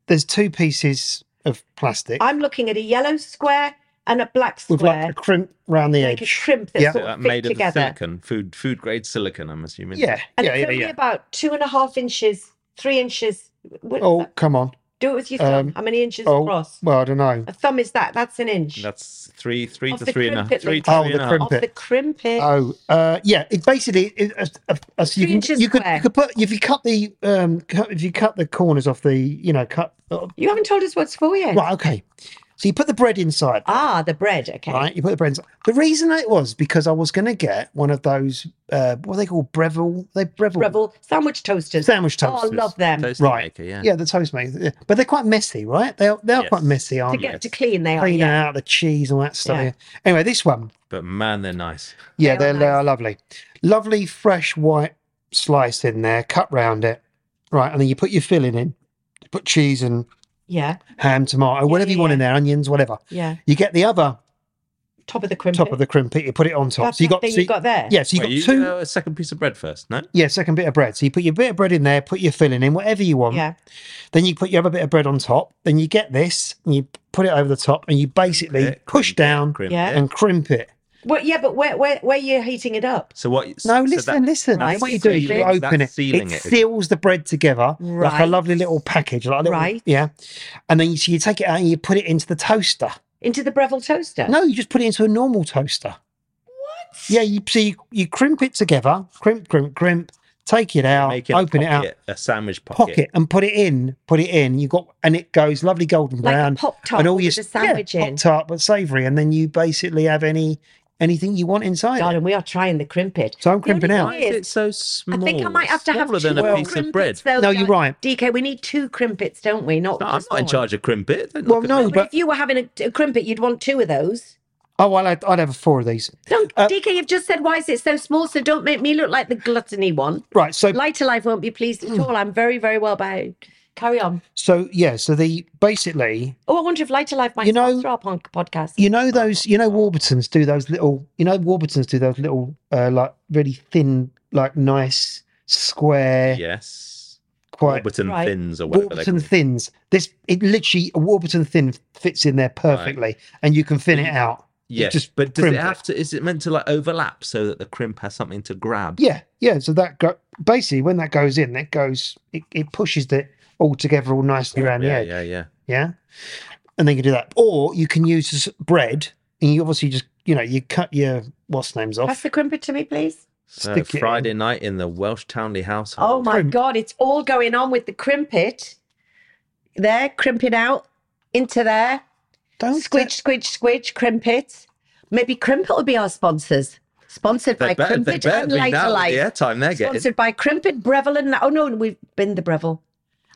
There's two pieces of plastic I'm looking at a yellow square and a black square with like a crimp round the edge. like a crimp that's Yeah. sort Uh, of fit made of together. silicon, food food grade silicon. I'm assuming. Yeah, And yeah, it's yeah, only yeah. about two and a half inches, three inches. What is Oh, come on. Do it with your thumb. um, How many inches Oh, across? well, I don't know. A thumb is that. That's an inch. That's three three Of to the three and a half. crimpet Three to Oh, three the and a half. of crimpet. the crimpet. Oh, uh, yeah. It basically, it, uh, uh, uh, so you Three can you could you could put if you cut the um cut, if you cut the corners off the you know cut uh, you haven't told us what's for yet. right okay. So you put the bread inside. Ah, the bread. Okay. Right, you put the bread inside. The reason it was because I was going to get one of those uh, what are they called Breville? They Breville Breville sandwich toasters. sandwich toasters. Oh, toasters. I love them. Toasty Right. maker, yeah. Yeah, the Toastmakers. Yeah. But they're quite messy, right? They are, they are Yes. quite messy, To aren't they? get to clean, they are. Clean Yeah. out the cheese and all that stuff. Yeah. yeah. Anyway, this one, But man, they're nice. yeah, They are they're, they are lovely. Lovely, fresh white slice in there, cut round it. Right, and then you put your filling in. You put cheese and Yeah. ham, tomato, Yeah, whatever yeah, you want yeah. in there, onions, whatever. Yeah. You get the other Top of the crimpet. top of the crimpet, you put it on top. That's so you that got, thing so you've got there. Yeah, so you Wait, got you two. uh, a second piece of bread first, no? Yeah, second bit of bread. So you put your bit of bread in there, put your filling in, whatever you want. Yeah. Then you put your other bit of bread on top. Then you get this and you put it over the top and you basically Crimpet, push crimpet, down crimpet. Yeah. and crimp it. Well, yeah, but where where where you're heating it up? So what? No, so listen, that- listen. Right, What you do is you open it. It it. seals the bread together like a lovely little package, like a little, Right. yeah. And then you, so you take it out and you put it into the toaster. Into the Breville toaster. No, you just put it into a normal toaster. What? Yeah, you so you, you crimp it together, crimp, crimp, crimp. Take it out, Make it open a it out, a sandwich pocket. pocket, and put it in. Put it in. You got and it goes lovely golden Like a brown. Pop-Tart and all with your sandwich yeah, in. tart but savoury, and then you basically have any anything you want inside. it. Darling, we are trying the crimpet. So I'm crimping out. Why is is, it so small? I think I might have to have Smaller than two a piece of crimpets, bread. though, No, you're darling. right. DK, we need two crimpets, don't we? Not No, I'm just not in one. charge of crimpet. Don't Well, look at no, me. But, but if you were having a, a crimpet, you'd want two of those. oh, well, I'd, I'd have four of these. Don't, Uh, DK, you've just said, why is it so small? So don't make me look like the gluttony one. Right. So LighterLife won't be pleased at all. I'm very, very well behaved. Carry on. so yeah. So the basically, Oh, I wonder if LighterLife might You know- sponsor our pon- podcast. you know those, you know Warburtons do those little, you know Warburtons do those little, uh, like really thin, like nice square, Yes. quite Warburton Right. thins or whatever they Warburton call thins. This it literally a Warburton thin fits in there perfectly, and you can thin it out. You Yes, just but does it have to? Is it meant to like overlap so that the crimp has something to grab? Yeah, yeah. So that go, basically when that goes in, that goes it, it pushes it all together all nicely around the yeah, edge. yeah, yeah. yeah and then you can do that or you can use this bread and you obviously just you know you cut your what's names off. Pass the crimpet to me, please. So Stick it in. Friday night in the Welch Townley household. Oh my Crimp. God, it's all going on with the crimpet. There, crimping out into there. don't Squidge, squidge, squidge, crimpet. Maybe crimpet will be our sponsors. Sponsored They by better, they Crimpet better and be Lighter now. Life. The airtime they're getting. Sponsored by Crimpet, Breville, and oh no, we've been the Breville.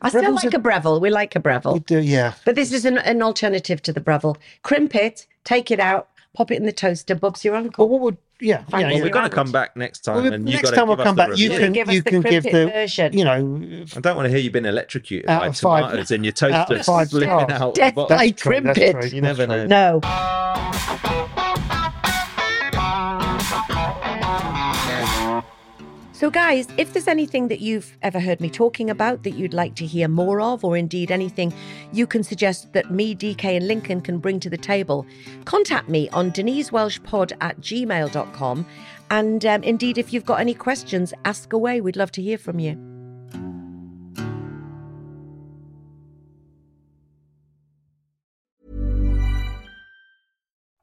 I still Breville's like a- a Breville. We like a Breville, you do, yeah but this is an, an alternative to the Breville. Crimpet, take it out, pop it in the toaster. Bob's your well uncle. what would yeah, Fine, yeah, well, Well, yeah. we're going to come back next time, Well, and you next time we'll come back you review. can Give us you the can give the version. you know I don't want to hear you being electrocuted Out by of five- tomatoes in your out toaster of five slipping stars. out. Death the by bottom. true, crimpet. You never know. No. So, guys, if there's anything that you've ever heard me talking about that you'd like to hear more of, or indeed anything you can suggest that me, DK, and Lincoln can bring to the table, contact me on denisewelshpod at gmail.com. And um, indeed, if you've got any questions, ask away. We'd love to hear from you.